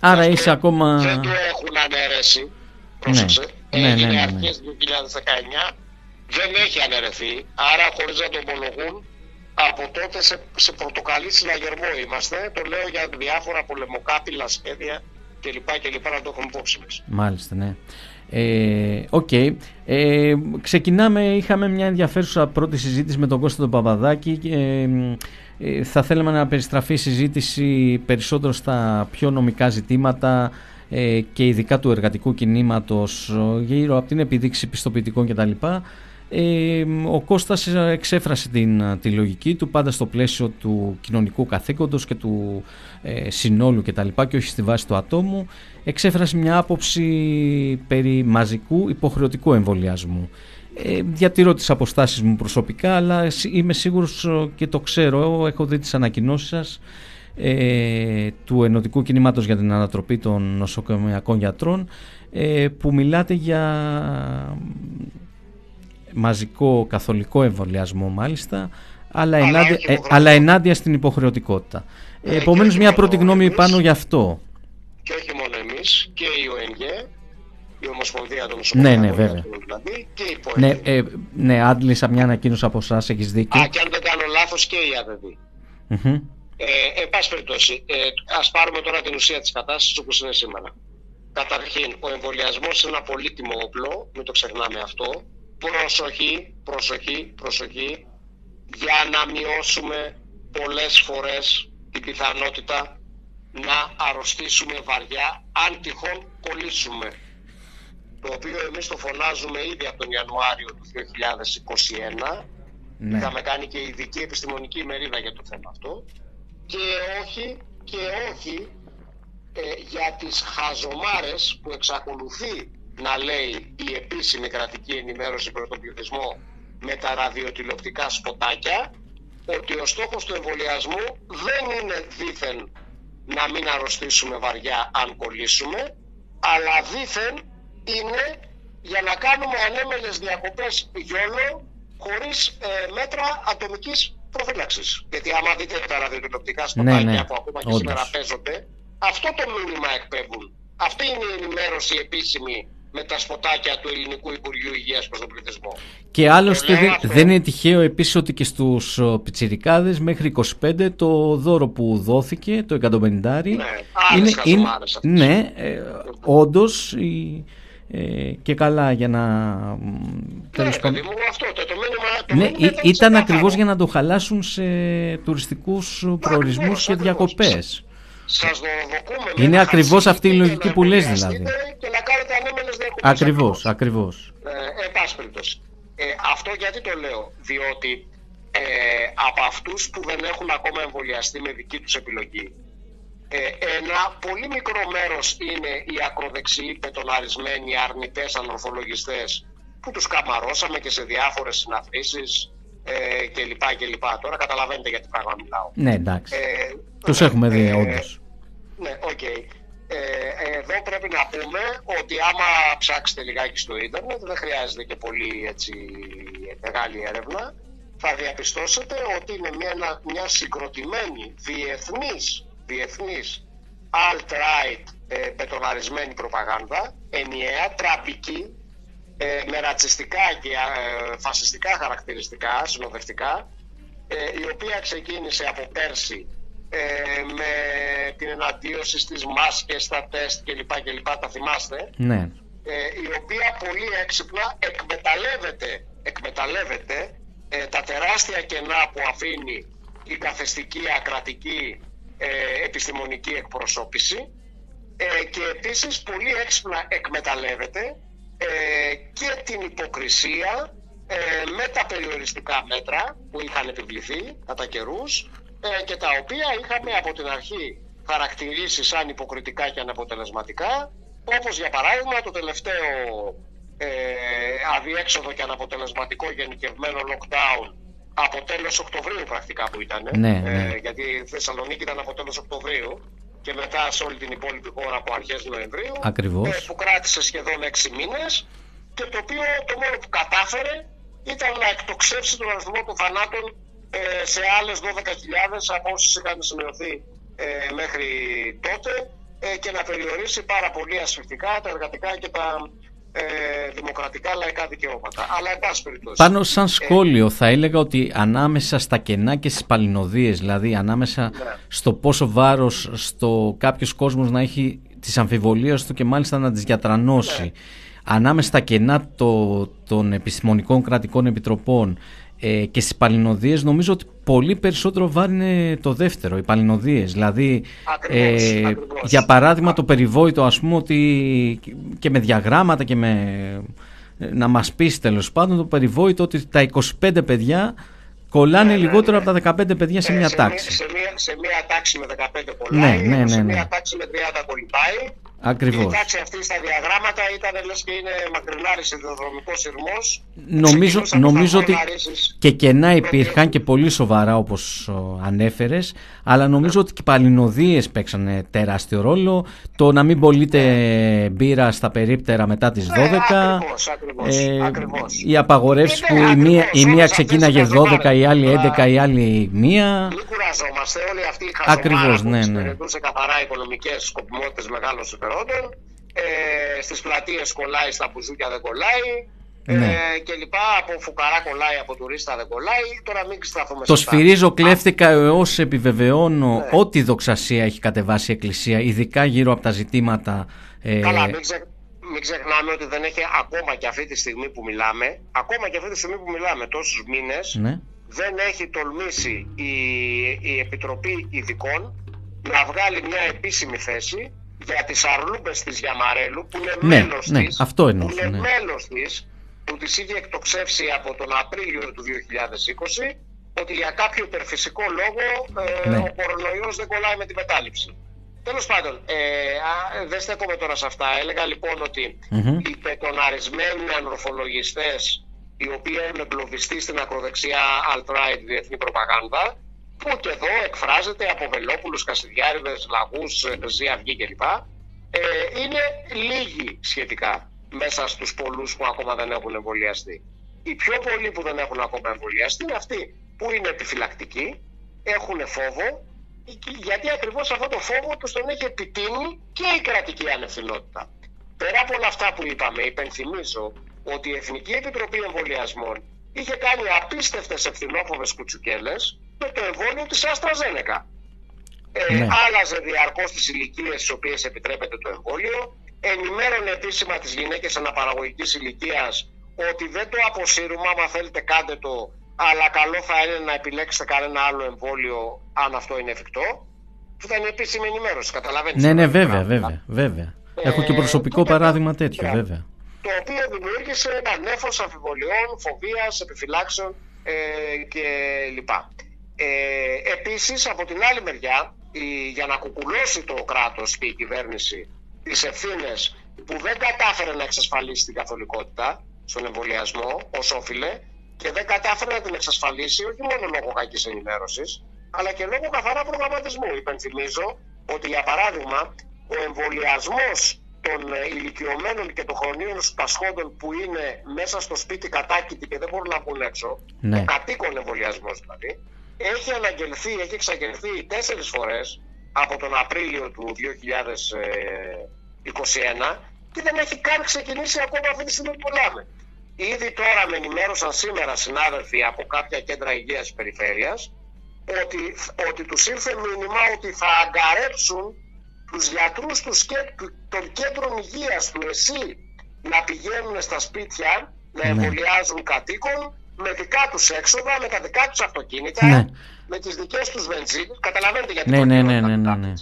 Άρα είσαι ακόμα. Δεν το έχουν αναιρέσει. Πρόσεξε. Ναι ναι, έγινε ναι, ναι, αρχές του 2019 δεν έχει αναιρεθεί άρα χωρίς να το ομολογούν από τότε σε, σε πρωτοκαλή συναγερμό είμαστε το λέω για διάφορα πολεμοκάπηλα σχέδια κλπ. κλπ. να το έχουμε υπόψη μας. Μάλιστα ναι. Ε, okay. ε, ξεκινάμε, είχαμε μια ενδιαφέρουσα πρώτη συζήτηση με τον Κώστα τον Παπαδάκη ε, ε, θα θέλαμε να περιστραφεί η συζήτηση περισσότερο στα πιο νομικά ζητήματα ε, και ειδικά του εργατικού κινήματος ε, γύρω από την επιδείξη πιστοποιητικών κτλ. Ε, ο Κώστας εξέφρασε την, τη λογική του πάντα στο πλαίσιο του κοινωνικού καθήκοντος και του ε, συνόλου κτλ. Και, και όχι στη βάση του ατόμου. Εξέφρασε μια άποψη περί μαζικού υποχρεωτικού εμβολιασμού ε, διατηρώ τις αποστάσεις μου προσωπικά αλλά είμαι σίγουρος και το ξέρω έχω δει τις ανακοινώσεις σας ε, του Ενωτικού Κινήματος για την Ανατροπή των Νοσοκομιακών Γιατρών ε, που μιλάτε για μαζικό καθολικό εμβολιασμό μάλιστα αλλά, αλλά, ενάντια, ε, αλλά ενάντια στην υποχρεωτικότητα. Ε, Επομένως μια πρώτη γνώμη εμείς, πάνω γι' αυτό. Και όχι μόνο εμείς και η ΟΕΝΓΕ η Ομοσπονδία των Ναι, ναι, βέβαια. Δηλαδή, και η ναι, ε, ναι, άντλησα μια ανακοίνωση από εσάς, έχεις δίκιο. Α, και αν δεν κάνω λάθος και η ΑΔΔ. Mm-hmm. Ε, εν πάση περιπτώσει, ε, ας πάρουμε τώρα την ουσία της κατάστασης όπως είναι σήμερα. Καταρχήν, ο εμβολιασμός είναι ένα πολύτιμο όπλο, μην το ξεχνάμε αυτό. Προσοχή, προσοχή, προσοχή, για να μειώσουμε πολλές φορές την πιθανότητα να αρρωστήσουμε βαριά αν τυχόν κολλήσουμε. Το οποίο εμείς το φωνάζουμε ήδη από τον Ιανουάριο του 2021. Ναι. Είχαμε κάνει και ειδική επιστημονική μερίδα για το θέμα αυτό και όχι, και όχι ε, για τις χαζομάρες που εξακολουθεί να λέει η επίσημη κρατική ενημέρωση προς τον πληθυσμό με τα ραδιοτηλεοπτικά σποτάκια ότι ο στόχος του εμβολιασμού δεν είναι δήθεν να μην αρρωστήσουμε βαριά αν κολλήσουμε αλλά δήθεν είναι για να κάνουμε ανέμελες διακοπές γιόλο χωρίς ε, μέτρα ατομικής προφύλαξης. Γιατί άμα δείτε τα ραδιοτηλεοπτικά σποτάκια ναι, ναι. που ακόμα και σήμερα παίζονται, αυτό το μήνυμα εκπέμπουν. Αυτή είναι η ενημέρωση επίσημη με τα σποτάκια του Ελληνικού Υπουργείου Υγείας προς τον πληθυσμό. Και άλλωστε δεν, δεν είναι τυχαίο επίσης ότι και στους πιτσιρικάδες μέχρι 25 το δώρο που δόθηκε, το 150 ναι, είναι, είναι, ναι, ε, όντως η, ε, και καλά για να. Ναι, αυτό, το, το μήνυμα, το ναι, ήταν, ήταν ακριβώς για να το χαλάσουν σε τουριστικούς προορισμούς και διακοπές. Είναι ακριβώς αυτή η λογική που λες δηλαδή. Και να κάνετε ανέμενες Ακριβώς, ακριβώς. Ε, ε, αυτό γιατί το λέω, διότι ε, από αυτούς που δεν έχουν ακόμα εμβολιαστεί με δική τους επιλογή ε, ένα πολύ μικρό μέρος είναι οι ακροδεξιοί πετοναρισμένοι αρνητές ανορθολογιστές που τους καμαρώσαμε και σε διάφορες συναθρήσεις ε, και λοιπά και λοιπά. Τώρα καταλαβαίνετε γιατί πράγμα μιλάω. Ναι, εντάξει. Ε, τους έχουμε δει ε, όντως. Ναι, ok. Okay. Ε, εδώ πρέπει να πούμε ότι άμα ψάξετε λιγάκι στο ίντερνετ, δεν χρειάζεται και πολύ έτσι, μεγάλη έρευνα, θα διαπιστώσετε ότι είναι μια, μια συγκροτημένη διεθνής διεθνής alt-right ε, μπετοναρισμένη προπαγάνδα, ενιαία, τραμπική, ε, με ρατσιστικά και ε, φασιστικά χαρακτηριστικά, συνοδευτικά, η οποία ξεκίνησε από πέρσι με την εναντίωση στις μάσκες, στα τεστ κλπ. κλπ τα θυμάστε. Ναι. η οποία πολύ έξυπνα εκμεταλλεύεται, εκμεταλλεύεται τα τεράστια κενά που αφήνει η καθεστική ακρατική επιστημονική εκπροσώπηση και επίσης πολύ έξυπνα εκμεταλλεύεται και την υποκρισία ε, με τα περιοριστικά μέτρα που είχαν επιβληθεί κατά καιρούς ε, και τα οποία είχαμε από την αρχή χαρακτηρίσει σαν υποκριτικά και αναποτελεσματικά όπως για παράδειγμα το τελευταίο ε, αδιέξοδο και αναποτελεσματικό γενικευμένο lockdown από τέλος Οκτωβρίου πρακτικά που ήταν ναι, ναι. Ε, γιατί η Θεσσαλονίκη ήταν από τέλος Οκτωβρίου και μετά σε όλη την υπόλοιπη χώρα από αρχές Νοεμβρίου Ακριβώς. που κράτησε σχεδόν 6 μήνες και το οποίο το μόνο που κατάφερε ήταν να εκτοξεύσει τον αριθμό των θανάτων ε, σε άλλες 12.000 από όσες είχαν σημειωθεί ε, μέχρι τότε ε, και να περιορίσει πάρα πολύ ασφυκτικά τα εργατικά και τα ε, δημοκρατικά λαϊκά δικαιώματα. Αλλά εν πάση περιπτώσει. Πάνω σαν σχόλιο θα έλεγα ότι ανάμεσα στα κενά και στις παλινοδίες, δηλαδή ανάμεσα ναι. στο πόσο βάρος στο κάποιος κόσμος να έχει τις αμφιβολίες του και μάλιστα να τις διατρανώσει. Ναι ανάμεσα στα κενά το, των επιστημονικών κρατικών επιτροπών ε, και στις παλινοδίες νομίζω ότι πολύ περισσότερο βάρη είναι το δεύτερο, οι παλινοδίες. Δηλαδή, ε, για παράδειγμα το περιβόητο ας πούμε ότι και με διαγράμματα και με... Να μας πεις τέλος πάντων το περιβόητο ότι τα 25 παιδιά κολλάνε ναι, ναι λιγότερο ναι, από τα 15 παιδιά σε ε, μια τάξη. Σε μια, σε μια τάξη με 15 κολλάει, ναι, ναι, ναι, σε μια τάξη με 30 κολλάει Ακριβώς. Η τάξη αυτή στα διαγράμματα ήταν λες και είναι μακρινάρη ιδεοδρομικό σειρμός. Νομίζω, νομίζω ότι και κενά υπήρχαν και πολύ σοβαρά όπως ανέφερες, αλλά νομίζω ότι και οι παλινοδίες παίξανε τεράστιο ρόλο. Το να μην πωλείτε μπύρα στα περίπτερα μετά τις 12. Ναι, ε, ακριβώς, Οι απαγορεύσεις που η μία, η μία ξεκίναγε 12, η άλλη 11, η άλλη 1. Μην κουραζόμαστε. Όλοι αυτοί οι Ακριβώς, ναι, ναι. σε καθαρά οικονομικές σκοπιμότητες μεγάλων συμφερόντων. Ε, Στις πλατείες κολλάει, στα μπουζούκια δεν κολλάει. Ε, ναι. Ε, και λοιπά, από φουκαρά κολλάει, από τουρίστα δεν κολλάει. Τώρα μην σταθούμε Το σφυρίζω, κλέφτηκα έω επιβεβαιώνω ναι. ό,τι δοξασία έχει κατεβάσει η Εκκλησία, ειδικά γύρω από τα ζητήματα. Ε... Καλά, μην, ξε... μην ξεχνάμε ότι δεν έχει ακόμα και αυτή τη στιγμή που μιλάμε, ακόμα και αυτή τη στιγμή που μιλάμε, τόσους μήνες, ναι. δεν έχει τολμήσει η, η Επιτροπή Ειδικών να βγάλει μια επίσημη θέση για τις αρλούμπες της Γιαμαρέλου που είναι ναι, μέλος ναι, της, αυτό εννοούσα, που είναι ναι. μέλος της, που της είχε εκτοξεύσει από τον Απρίλιο του 2020 ότι για κάποιο υπερφυσικό λόγο ε, Ναι. ο κορονοϊός δεν κολλάει με την μετάληψη. Τέλος πάντων, ε, α, δεν στέκομαι τώρα σε αυτά. Έλεγα λοιπόν ότι Μμμ. οι πετοναρισμένοι ανορθολογιστές οι οποίοι έχουν εγκλωβιστεί στην ακροδεξιά alt-right διεθνή προπαγάνδα που και εδώ εκφράζεται από Βελόπουλους, Κασιδιάριδες, Λαγούς, Ζή Αυγή κλπ. Ε, είναι λίγοι σχετικά μέσα στους πολλούς που ακόμα δεν έχουν εμβολιαστεί. Οι πιο πολλοί που δεν έχουν ακόμα εμβολιαστεί είναι αυτοί που είναι επιφυλακτικοί, έχουν φόβο, γιατί ακριβώς αυτό το φόβο τους τον έχει επιτείνει και η κρατική ανευθυνότητα. Πέρα από όλα αυτά που είπαμε, υπενθυμίζω ότι η Εθνική Επιτροπή Εμβολιασμών είχε κάνει απίστευτες ευθυνόφοβες κουτσουκέλες με το εμβόλιο της AstraZeneca. Ε, Ναι. Άλλαζε διαρκώς τις ηλικίες στις οποίες επιτρέπεται το εμβόλιο. Ενημέρωνε επίσημα τις γυναίκες αναπαραγωγικής ηλικίας ότι δεν το αποσύρουμε. Άμα θέλετε, κάντε το. Αλλά καλό θα είναι να επιλέξετε κανένα άλλο εμβόλιο, αν αυτό είναι εφικτό. Αυτό ήταν η επίσημη ενημέρωση. Καταλαβαίνετε. Ναι, ναι, βέβαια, βέβαια, βέβαια. Έχω και προσωπικό τότε- παράδειγμα τέτοιο, Ναι. βέβαια. Το οποίο δημιούργησε ένα νέφος αμφιβολιών, φοβίας, επιφυλάξεων ε, και λοιπά. Ε, επίσης, από την άλλη μεριά, η, για να κουκουλώσει το κράτος και η κυβέρνηση τις ευθύνες που δεν κατάφερε να εξασφαλίσει την καθολικότητα στον εμβολιασμό ως όφιλε και δεν κατάφερε να την εξασφαλίσει όχι μόνο λόγω κακής ενημέρωσης αλλά και λόγω καθαρά προγραμματισμού. Υπενθυμίζω ότι για παράδειγμα ο εμβολιασμός των ε, ηλικιωμένων και των χρονίων πασχόντων που είναι μέσα στο σπίτι κατάκητοι και δεν μπορούν να βγουν έξω, Ναι. ο κατοίκον εμβολιασμός δηλαδή, έχει αναγγελθεί, έχει εξαγγελθεί τέσσερις φορές από τον Απρίλιο του 2021 και δεν έχει καν ξεκινήσει ακόμα αυτή τη στιγμή που μιλάμε. Ήδη τώρα με ενημέρωσαν σήμερα συνάδελφοι από κάποια κέντρα υγείας περιφέρειας ότι, ότι τους ήρθε μήνυμα ότι θα αγκαρέψουν τους γιατρούς τους και, των κέντρων υγείας του ΕΣΥ να πηγαίνουν στα σπίτια να ναι. εμβολιάζουν κατοίκων με δικά τους έξοδα, με τα δικά τους αυτοκίνητα, ναι. με τις δικές τους βενζίνες. Καταλαβαίνετε γιατί ναι, το ναι, ναι, ναι, ναι, ναι.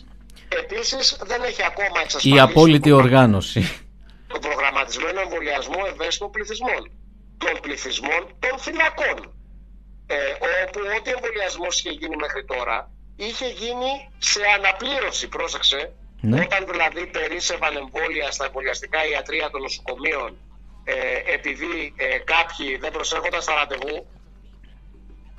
Επίσης δεν έχει ακόμα εξασφαλίσει η απόλυτη οργάνωση το προγραμματισμένο εμβολιασμό ευαίσθητων πληθυσμών των πληθυσμών των φυλακών ε, όπου ό,τι εμβολιασμός είχε γίνει μέχρι τώρα είχε γίνει σε αναπλήρωση, πρόσεξε ναι. όταν δηλαδή περίσευαν εμβόλια στα εμβολιαστικά ιατρία των νοσοκομείων ε, επειδή ε, κάποιοι δεν προσέχονταν στα ραντεβού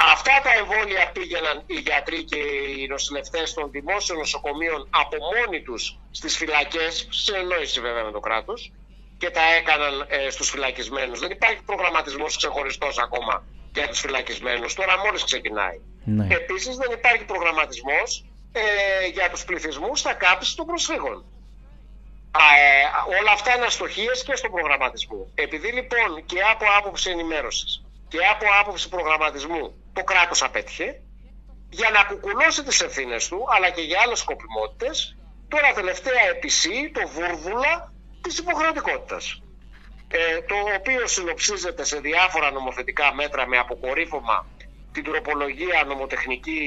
Αυτά τα εμβόλια πήγαιναν οι γιατροί και οι νοσηλευτές των δημόσιων νοσοκομείων από μόνοι τους στις φυλακές, σε εννόηση βέβαια με το κράτος, και τα έκαναν ε, στους φυλακισμένους. Δεν υπάρχει προγραμματισμός ξεχωριστός ακόμα για τους φυλακισμένους. Τώρα μόλις ξεκινάει. Ναι. Επίσης δεν υπάρχει προγραμματισμός ε, για τους πληθυσμούς στα κάψη των προσφύγων. Ε, όλα αυτά είναι αστοχίες και στον προγραμματισμό. Επειδή λοιπόν και από άποψη ενημέρωσης και από άποψη προγραμματισμού το κράτος απέτυχε για να κουκουλώσει τις ευθύνες του αλλά και για άλλες σκοπιμότητες τώρα τελευταία επισή το βούρβουλα της υποχρεωτικότητας ε, το οποίο συνοψίζεται σε διάφορα νομοθετικά μέτρα με αποκορύφωμα την τροπολογία νομοτεχνική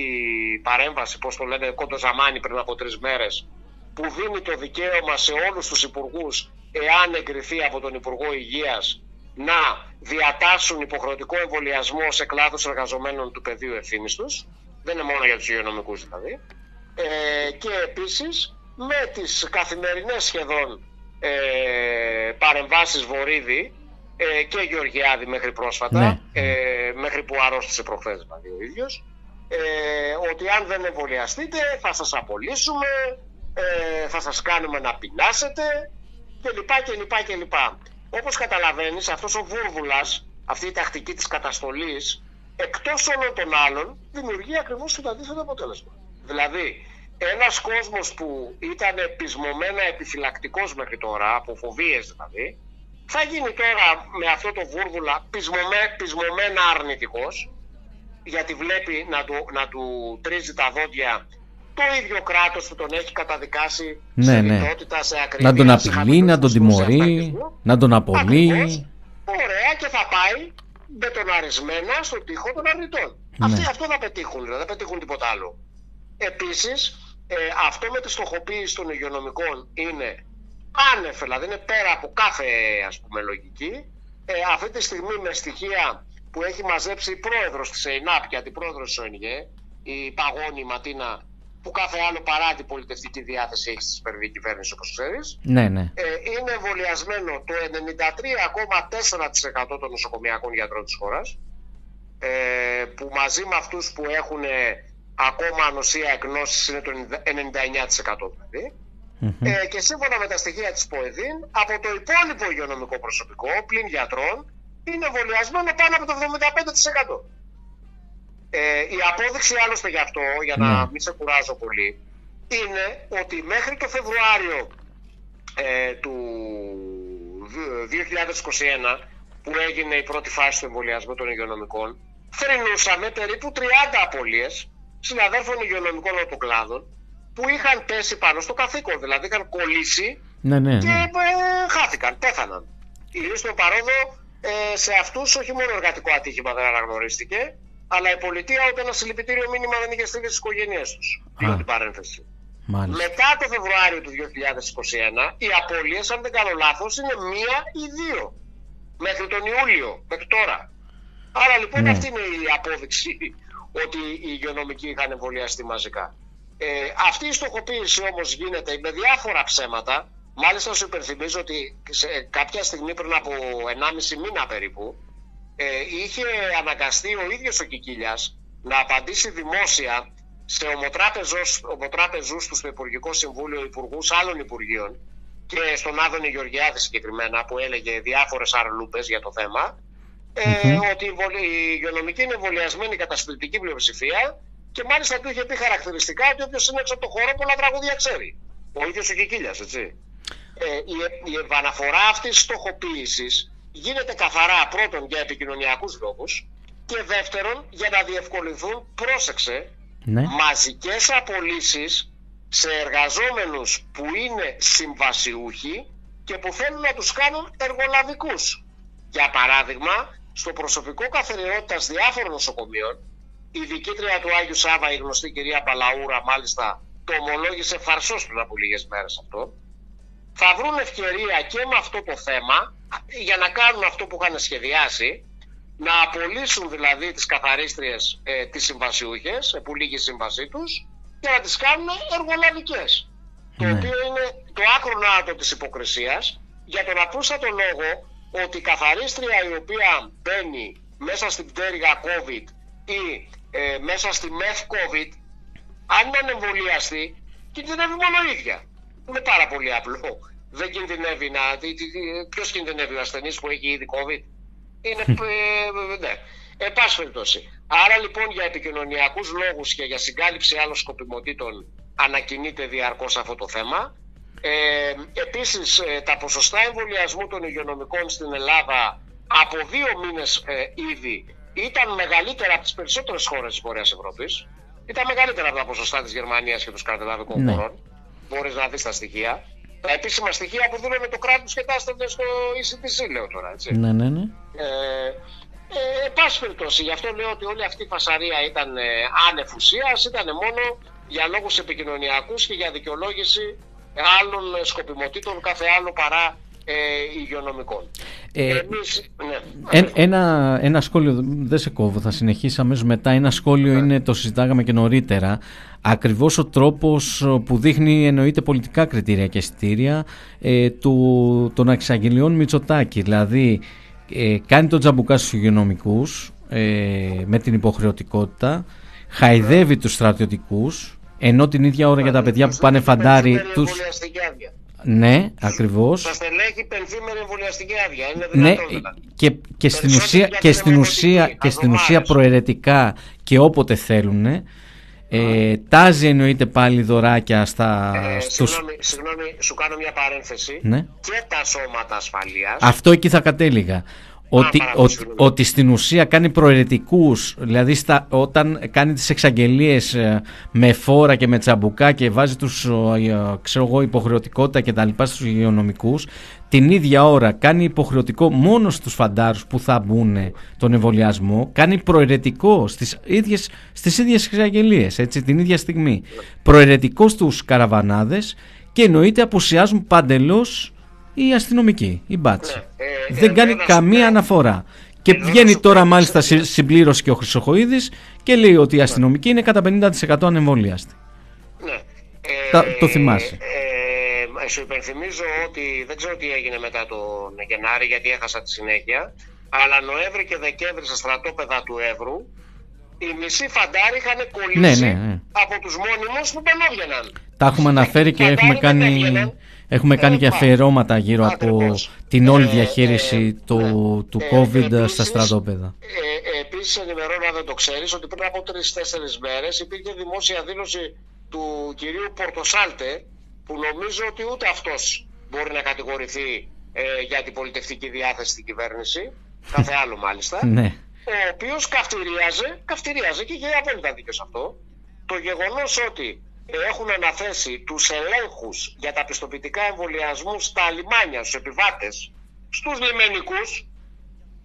παρέμβαση, πώς το λένε, κόντο ζαμάνι πριν από τρεις μέρες, που δίνει το δικαίωμα σε όλους τους υπουργούς, εάν εγκριθεί από τον Υπουργό Υγείας, να διατάσσουν υποχρεωτικό εμβολιασμό σε κλάδους εργαζομένων του πεδίου ευθύνης τους. Δεν είναι μόνο για τους υγειονομικούς δηλαδή. Ε, και επίσης με τις καθημερινές σχεδόν ε, παρεμβάσεις Βορύδη ε, και Γεωργιάδη μέχρι πρόσφατα, ναι. ε, μέχρι που αρρώστησε προχθές δηλαδή ο ίδιος, ε, ότι αν δεν εμβολιαστείτε θα σας απολύσουμε, ε, θα σας κάνουμε να πεινάσετε κλπ. και κλπ. Όπως καταλαβαίνεις αυτός ο βούρβουλας, αυτή η τακτική της καταστολής, εκτός όλων των άλλων, δημιουργεί ακριβώς το αντίθετο αποτέλεσμα. Δηλαδή, ένας κόσμος που ήταν πεισμωμένα επιφυλακτικός μέχρι τώρα, από φοβίες δηλαδή, θα γίνει τώρα με αυτό το βούρβουλα πεισμωμένα αρνητικός, γιατί βλέπει να του, να του τρίζει τα δόντια το ίδιο κράτος που τον έχει καταδικάσει ναι, σε ναι. σε ακρίβεια. Να τον απειλεί, να τον τιμωρεί, να τον απολύει. Ωραία και θα πάει μπετοναρισμένα στο τοίχο των αρνητών. Ναι. Αυτοί αυτό θα πετύχουν, δηλαδή, δεν θα πετύχουν τίποτα άλλο. Επίσης, ε, αυτό με τη στοχοποίηση των υγειονομικών είναι άνευ, δηλαδή είναι πέρα από κάθε ας πούμε λογική. Ε, αυτή τη στιγμή με στοιχεία που έχει μαζέψει η πρόεδρος της ΕΙΝΑΠ και αντιπρόεδρος της ΟΝΓΕ, η Παγώνη Ματίνα που κάθε άλλο παρά την πολιτευτική διάθεση έχεις στη Σπερδή κυβέρνηση, όπως ξέρεις. Ναι, ναι. Ε, είναι εμβολιασμένο το 93,4% των νοσοκομιακών γιατρών της χώρας. Ε, που μαζί με αυτούς που έχουν ακόμα ανοσία εκνόσης είναι το 99% δηλαδη Ε, και σύμφωνα με τα στοιχεία της ΠΟΕΔΗΝ, από το υπόλοιπο υγειονομικό προσωπικό, πλην γιατρών, είναι εμβολιασμένο πάνω από το 75%. Ε, η απόδειξη άλλωστε γι' αυτό, για να ναι. μην σε κουράζω πολύ, είναι ότι μέχρι το Φεβρουάριο ε, του 2021 που έγινε η πρώτη φάση του εμβολιασμού των υγειονομικών, θρυνούσαμε περίπου 30 απολίες συναδέλφων υγειονομικών autoκλάδων που είχαν πέσει πάνω στο καθήκον, δηλαδή είχαν κολλήσει ναι, ναι, και ε, χάθηκαν, πέθαναν. Ιδίω στον παρόδο ε, σε αυτούς όχι μόνο εργατικό ατύχημα δεν αναγνωρίστηκε, αλλά η πολιτεία ούτε ένα συλληπιτήριο μήνυμα δεν είχε στείλει στις οικογένειές τους. Κλείνω την παρένθεση. Μάλιστα. Μετά το Φεβρουάριο του 2021, οι απώλειες, αν δεν κάνω λάθος, είναι μία ή δύο. Μέχρι τον Ιούλιο, μέχρι τώρα. Άρα λοιπόν ναι. αυτή είναι η απόδειξη ότι οι υγειονομικοί είχαν εμβολιαστεί μαζικά. Ε, αυτή η στοχοποίηση όμως γίνεται με διάφορα ψέματα. Μάλιστα σου υπενθυμίζω ότι σε κάποια στιγμή πριν από 1,5 μήνα περίπου ε, είχε αναγκαστεί ο ίδιος ο Κικίλιας να απαντήσει δημόσια σε ομοτράπεζους του στο Υπουργικό Συμβούλιο υπουργούς άλλων Υπουργείων και στον Άδωνη Γεωργιάδη συγκεκριμένα που έλεγε διάφορες αρλούπες για το θέμα ε, ότι η υγειονομική είναι εμβολιασμένη κατά συντηρητική πλειοψηφία και μάλιστα του είχε πει χαρακτηριστικά ότι όποιος είναι έξω από το χώρο πολλά τραγούδια ξέρει. Ο ίδιος ο Κικίλιας, έτσι. Ε, η, η επαναφορά αυτής της στοχοποίησης γίνεται καθαρά πρώτον για επικοινωνιακούς λόγους και δεύτερον για να διευκολυνθούν, πρόσεξε, ναι. μαζικές απολύσεις σε εργαζόμενους που είναι συμβασιούχοι και που θέλουν να τους κάνουν εργολαβικούς. Για παράδειγμα, στο προσωπικό καθαριότητας διάφορων νοσοκομείων, η διοικήτρια του Άγιου Σάβα, η γνωστή κυρία Παλαούρα, μάλιστα το ομολόγησε φαρσός πριν από λίγες μέρες αυτό, θα βρουν ευκαιρία και με αυτό το θέμα για να κάνουν αυτό που είχαν σχεδιάσει, να απολύσουν δηλαδή τις καθαρίστριες ε, τις συμβασιούχες, ε, που λύγει η σύμβασή τους, και να τις κάνουν εργολαβικές. Το ναι. οποίο είναι το άκρο νάτο της υποκρισίας, για τον απλούστατο λόγο ότι η καθαρίστρια η οποία μπαίνει μέσα στην πτέρυγα COVID ή ε, μέσα στη μεθ COVID, αν είναι ανεμβολιαστή, κινδυνεύει μόνο ίδια. Είναι πάρα πολύ απλό. Δεν κινδυνεύει να. Ποιος κινδυνεύει ο ασθενής που έχει ήδη COVID; Είναι. ε, ναι. Εν πάση περιπτώσει. Άρα λοιπόν για επικοινωνιακούς λόγους και για συγκάλυψη άλλων σκοπιμοτήτων ανακοινείται διαρκώς αυτό το θέμα. Ε, επίσης ε, τα ποσοστά εμβολιασμού των υγειονομικών στην Ελλάδα από δύο μήνες ε, ήδη ήταν μεγαλύτερα από τις περισσότερες χώρες της Βορειάς Ευρώπης. Ήταν μεγαλύτερα από τα ποσοστά της Γερμανίας και των σκανδιναβικών ναι. χωρών. Μπορείς να δεις τα στοιχεία. Τα επίσημα στοιχεία που δίνουν το κράτος και τα έστελνε στο ECDC λέω τώρα. Έτσι. Ναι, ναι, ναι. Ε, ε, πάση περιπτώσει, γι' αυτό λέω ότι όλη αυτή η φασαρία ήταν ε, άνευ ήταν μόνο για λόγους επικοινωνιακούς και για δικαιολόγηση άλλων σκοπιμοτήτων κάθε άλλο παρά ε, υγειονομικών. Ε, Εμείς, ναι, ένα, ένα σχόλιο, δεν σε κόβω, θα συνεχίσει αμέσως μετά. Ένα σχόλιο ναι. είναι, το συζητάγαμε και νωρίτερα, ακριβώς ο τρόπος που δείχνει εννοείται πολιτικά κριτήρια και αισθητήρια ε, του, των εξαγγελιών Μητσοτάκη. Δηλαδή, ε, κάνει τον τζαμπουκά στους υγειονομικούς ε, με την υποχρεωτικότητα, χαϊδεύει τους στρατιωτικούς, ενώ την ίδια ώρα για τα παιδιά που πάνε φαντάρι τους... Ναι, ακριβώς. Σας στελέχη πενθήμερη εμβολιαστική άδεια. Είναι ναι, και, και στην ουσία, και στην ουσία, και στην ουσία προαιρετικά και όποτε θέλουν. Ε, τάζει εννοείται πάλι δωράκια στα. Ε, στους... συγγνώμη, συγγνώμη, σου κάνω μια παρένθεση. Ναι. Και τα σώματα ασφαλείας. Αυτό εκεί θα κατέληγα ότι, ότι, ότι, στην ουσία κάνει προαιρετικούς, δηλαδή στα, όταν κάνει τις εξαγγελίες ε, με φόρα και με τσαμπουκά και βάζει τους ε, ξέρω εγώ, υποχρεωτικότητα και τα λοιπά στους υγειονομικούς, την ίδια ώρα κάνει υποχρεωτικό μόνο στους φαντάρους που θα μπουν τον εμβολιασμό, κάνει προαιρετικό στις ίδιες, στις ίδιες εξαγγελίες, έτσι, την ίδια στιγμή. Προαιρετικό στους καραβανάδες και εννοείται απουσιάζουν παντελώς οι αστυνομικοί, οι μπάτς. Ναι, ε, Δεν κάνει καμία αναφορά. Και βγαίνει τώρα μάλιστα συμπλήρωση και ο Χρυσοχοίδης και λέει ότι οι ναι. αστυνομικοί είναι κατά 50% ανεμβολίαστοι. Ναι. Ε, το θυμάσαι. Ε, σου υπενθυμίζω ότι δεν ξέρω τι έγινε μετά τον Γενάρη γιατί έχασα τη συνέχεια αλλά Νοέμβρη και Δεκέμβρη στα στρατόπεδα του Εύρου οι μισοί φαντάροι είχαν κολλήσει ναι, ναι, ναι. από τους μόνιμους που δεν Τα έχουμε αναφέρει και έχουμε κάνει... Έχουμε κάνει και αφιερώματα γύρω από την όλη ε, διαχείριση ε, του, ναι. του ε, COVID στα στρατόπεδα. Ε, Επίσης, ενημερώνω, αν δεν το ξέρεις, ότι πριν από τρει-τέσσερι μέρες υπήρχε δημόσια δήλωση του κυρίου Πορτοσάλτε, που νομίζω ότι ούτε αυτός μπορεί να κατηγορηθεί για την πολιτευτική διάθεση στην κυβέρνηση. Κάθε άλλο μάλιστα. *laughs* ναι. Ο οποίος καυτηρίαζε, καυτηρίαζε και είχε απόλυτα δίκιο σε αυτό, το γεγονός ότι έχουν αναθέσει τους ελέγχους για τα πιστοποιητικά εμβολιασμού στα λιμάνια, στους επιβάτες, στους λιμενικούς,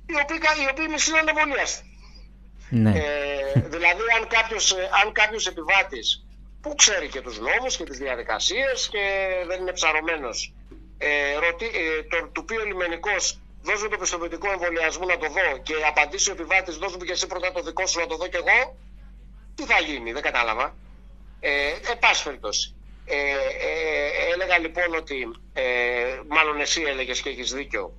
οι οποίοι, οι οποίοι μισή είναι Ναι. Ε, δηλαδή αν κάποιος, αν κάποιος επιβάτης που ξέρει και τους νόμους και τις διαδικασίες και δεν είναι ψαρωμένος ε, ρωτή, ε, το, του πει ο λιμενικός δώσ' το πιστοποιητικό εμβολιασμού να το δω και απαντήσει ο επιβάτης δώσ' μου και εσύ πρώτα το δικό σου να το δω κι εγώ τι θα γίνει, δεν κατάλαβα ε, ε, ε, έλεγα λοιπόν ότι, ε, μάλλον εσύ έλεγες και έχεις δίκιο,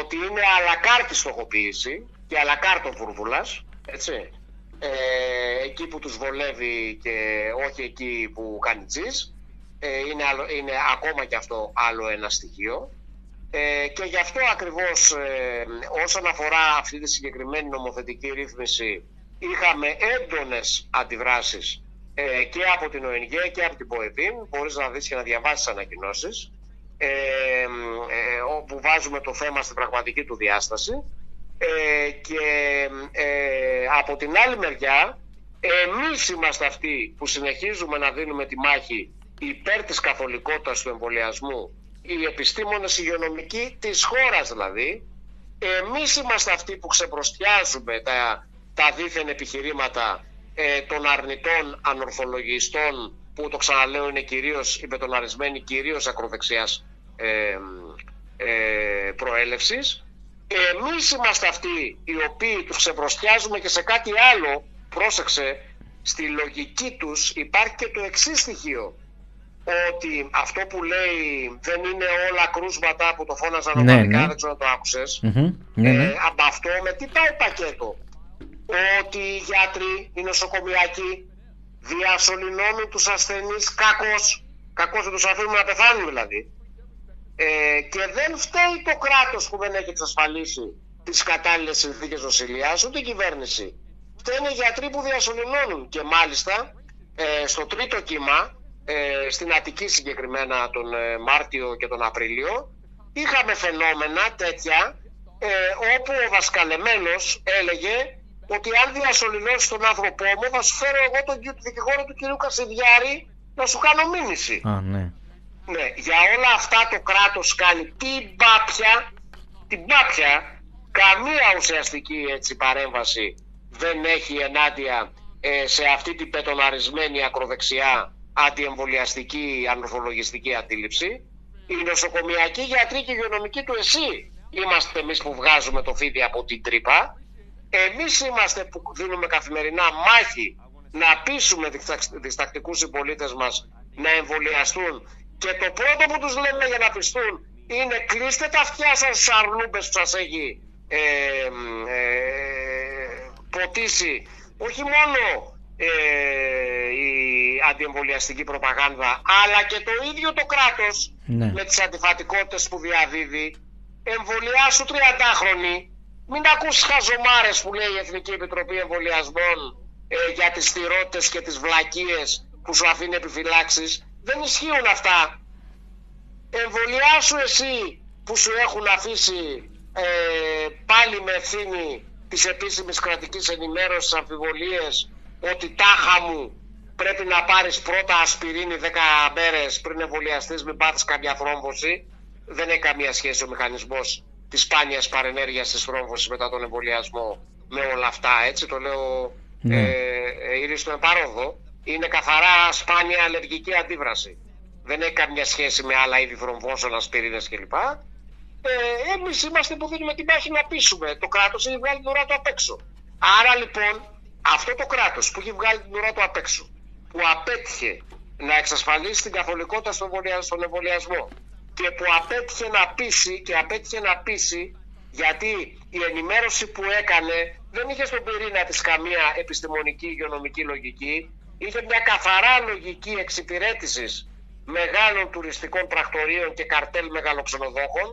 ότι είναι αλακάρτη στοχοποίηση και αλακάρτο βούρβουλας, έτσι. Ε, εκεί που τους βολεύει και όχι εκεί που κάνει τζις. Ε, είναι, είναι ακόμα και αυτό άλλο ένα στοιχείο. Ε, και γι' αυτό ακριβώς ε, όσον αφορά αυτή τη συγκεκριμένη νομοθετική ρύθμιση είχαμε έντονες αντιδράσεις ε, και από την ΟΕΝΓΕ και από την ΠΟΕΔΗΝ. Μπορείς να δεις και να διαβάσεις ανακοινώσεις. ε, ε, όπου βάζουμε το θέμα στην πραγματική του διάσταση ε, και ε, από την άλλη μεριά εμείς είμαστε αυτοί που συνεχίζουμε να δίνουμε τη μάχη υπέρ της καθολικότητας του εμβολιασμού οι επιστήμονες υγειονομικοί της χώρας δηλαδή εμείς είμαστε αυτοί που ξεπροστιάζουμε τα, τα δίθεν επιχειρήματα ε, των αρνητών ανορθολογιστών που το ξαναλέω είναι κυρίως υπετοναρισμένοι κυρίως ακροδεξιάς ε, ε, προέλευσης εμείς είμαστε αυτοί οι οποίοι τους ξεπροστιάζουμε και σε κάτι άλλο πρόσεξε στη λογική τους υπάρχει και το εξής στοιχείο ότι αυτό που λέει δεν είναι όλα κρούσματα που το φώναζαν ναι, ναι. δεν ξέρω να το ακουσες ναι, ναι. Ε, από αυτό με τι πάει πακέτο; Ότι οι γιατροί, οι νοσοκομιακοί διασωληνώνουν τους ασθενείς κακώς, κακώς δεν τους αφήνουν να πεθάνουν δηλαδή. Ε, και δεν φταίει το κράτος που δεν έχει εξασφαλίσει τις κατάλληλες συνθήκες νοσηλείας, ούτε η κυβέρνηση. Φταίνουν οι γιατροί που διασωληνώνουν και μάλιστα ε, στο τρίτο κύμα ε, στην Αττική συγκεκριμένα τον ε, Μάρτιο και τον Απρίλιο είχαμε φαινόμενα τέτοια ε, όπου ο Βασκαλεμένος έλεγε ότι αν διασωληνώσεις τον άνθρωπό μου θα σου φέρω εγώ τον δικηγόρο του κυρίου Κασιδιάρη να σου κάνω μήνυση. Α, ναι. ναι. Για όλα αυτά το κράτος κάνει την πάπια, την πάπια, καμία ουσιαστική έτσι, παρέμβαση δεν έχει ενάντια σε αυτή την πετοναρισμένη ακροδεξιά αντιεμβολιαστική ανορθολογιστική αντίληψη. Οι νοσοκομιακοί γιατροί και οι υγειονομικοί του ΕΣΥ είμαστε εμείς που βγάζουμε το φίδι από την τρύπα. Εμείς είμαστε που δίνουμε καθημερινά μάχη να πείσουμε διστακτικούς συμπολίτες μας να εμβολιαστούν. Και το πρώτο που τους λέμε για να πιστούν είναι κλείστε τα αυτιά σας στι αρνούμπε που σας έχει ε, ε, ποτίσει όχι μόνο ε, η αντιεμβολιαστική προπαγάνδα αλλά και το ίδιο το κράτος ναι. με τις αντιφατικότητες που διαδίδει εμβολιάσου 30χρονη μην ακούσει χαζομάρες που λέει η Εθνική Επιτροπή Εμβολιασμών ε, για τις θυρότητες και τις βλακίες που σου αφήνει επιφυλάξεις. Δεν ισχύουν αυτά. Εμβολιάσου εσύ που σου έχουν αφήσει ε, πάλι με ευθύνη της επίσημης κρατικής ενημέρωσης αμφιβολίες ότι τάχα μου πρέπει να πάρεις πρώτα ασπιρίνη 10 μέρες πριν εμβολιαστείς μην πάθεις καμιά θρόμβωση. Δεν έχει καμία σχέση ο μηχανισμός της σπάνιας παρενέργειας της θρόμβωσης μετά τον εμβολιασμό με όλα αυτά έτσι το λέω ναι. ε, ε, στο επάροδο. Είναι καθαρά σπάνια αλλεργική αντίβραση δεν έχει καμία σχέση με άλλα είδη θρομβώσεων, ασπιρίνες κλπ. Ε, εμείς είμαστε που δίνουμε την μάχη να πείσουμε. Το κράτος έχει βγάλει την ουρά του απ' έξω. Άρα λοιπόν αυτό το κράτος που έχει βγάλει την ουρά του απ' έξω που απέτυχε να εξασφαλίσει την καθολικότητα στον εμβολιασμό και που απέτυχε να πείσει και απέτυχε να πείσει γιατί η ενημέρωση που έκανε δεν είχε στον πυρήνα της καμία επιστημονική υγειονομική λογική είχε μια καθαρά λογική εξυπηρέτησης μεγάλων τουριστικών πρακτορείων και καρτέλ μεγαλοξενοδόχων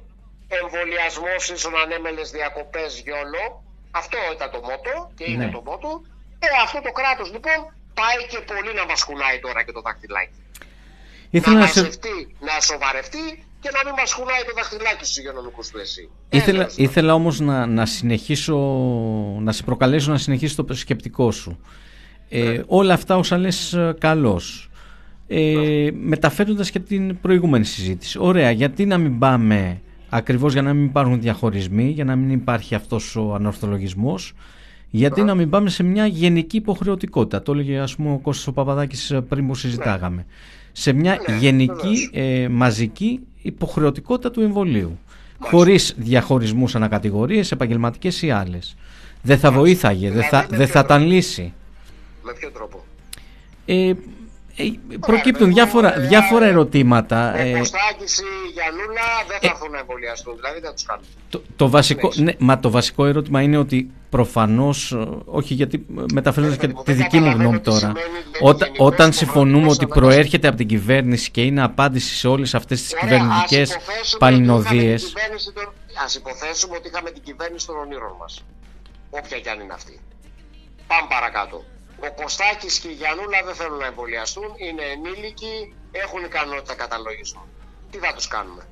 εμβολιασμός ίσον ανέμελες διακοπές γιόλο αυτό ήταν το μότο και είναι ναι. το μότο ε, αυτό το κράτος λοιπόν πάει και πολύ να μας κουνάει τώρα και το δαχτυλάκι. Ήθελα να, σε... να σοβαρευτεί και να μην μας κουνάει το δαχτυλάκι στους υγειονομικούς του εσύ. Ήθελα, ήθελα όμως να, να συνεχίσω, να σε προκαλέσω να συνεχίσεις το σκεπτικό σου. Ε, ναι. όλα αυτά όσα λες ε, καλώς. Ε, ναι. μεταφέροντας και την προηγούμενη συζήτηση. Ωραία, γιατί να μην πάμε ακριβώς για να μην υπάρχουν διαχωρισμοί, για να μην υπάρχει αυτός ο ανορθολογισμός γιατί να μην πάμε σε μια γενική υποχρεωτικότητα. Το έλεγε ας πούμε ο Κώστας ο Παπαδάκης ε, πριν που συζητάγαμε. Ναι. Σε μια ναι, γενική ε, μαζική υποχρεωτικότητα του εμβολίου. Χωρίς διαχωρισμούς ανακατηγορίες, επαγγελματικές ή άλλες. Δεν θα βοήθαγε, δεν θα, δεν θα ήταν λύση. Με ποιο τρόπο; Ε, ε, προκύπτουν διάφορα, ε, διάφορα ερωτήματα. Ε, Κωστάκης ή Γιαννούλα δεν θα έρθουν να εμβολιαστούν, δηλαδή δεν τους κάνουν. Το, το, βασικό, ναι, μα το βασικό ερώτημα είναι ότι προφανώς, όχι γιατί μεταφέροντας και τη δική μου γνώμη τώρα, όταν, όταν συμφωνούμε ότι προέρχεται από την κυβέρνηση και είναι απάντηση σε όλες αυτές τις κυβερνητικές παλινοδίες. Ας υποθέσουμε ότι είχαμε την κυβέρνηση των ονείρων μας, όποια κι αν είναι αυτή. Πάμε παρακάτω. Ο Κωστάκης και η Γιαννούλα δεν θέλουν να εμβολιαστούν, είναι ενήλικοι, έχουν ικανότητα καταλογισμού. Τι θα τους κάνουμε;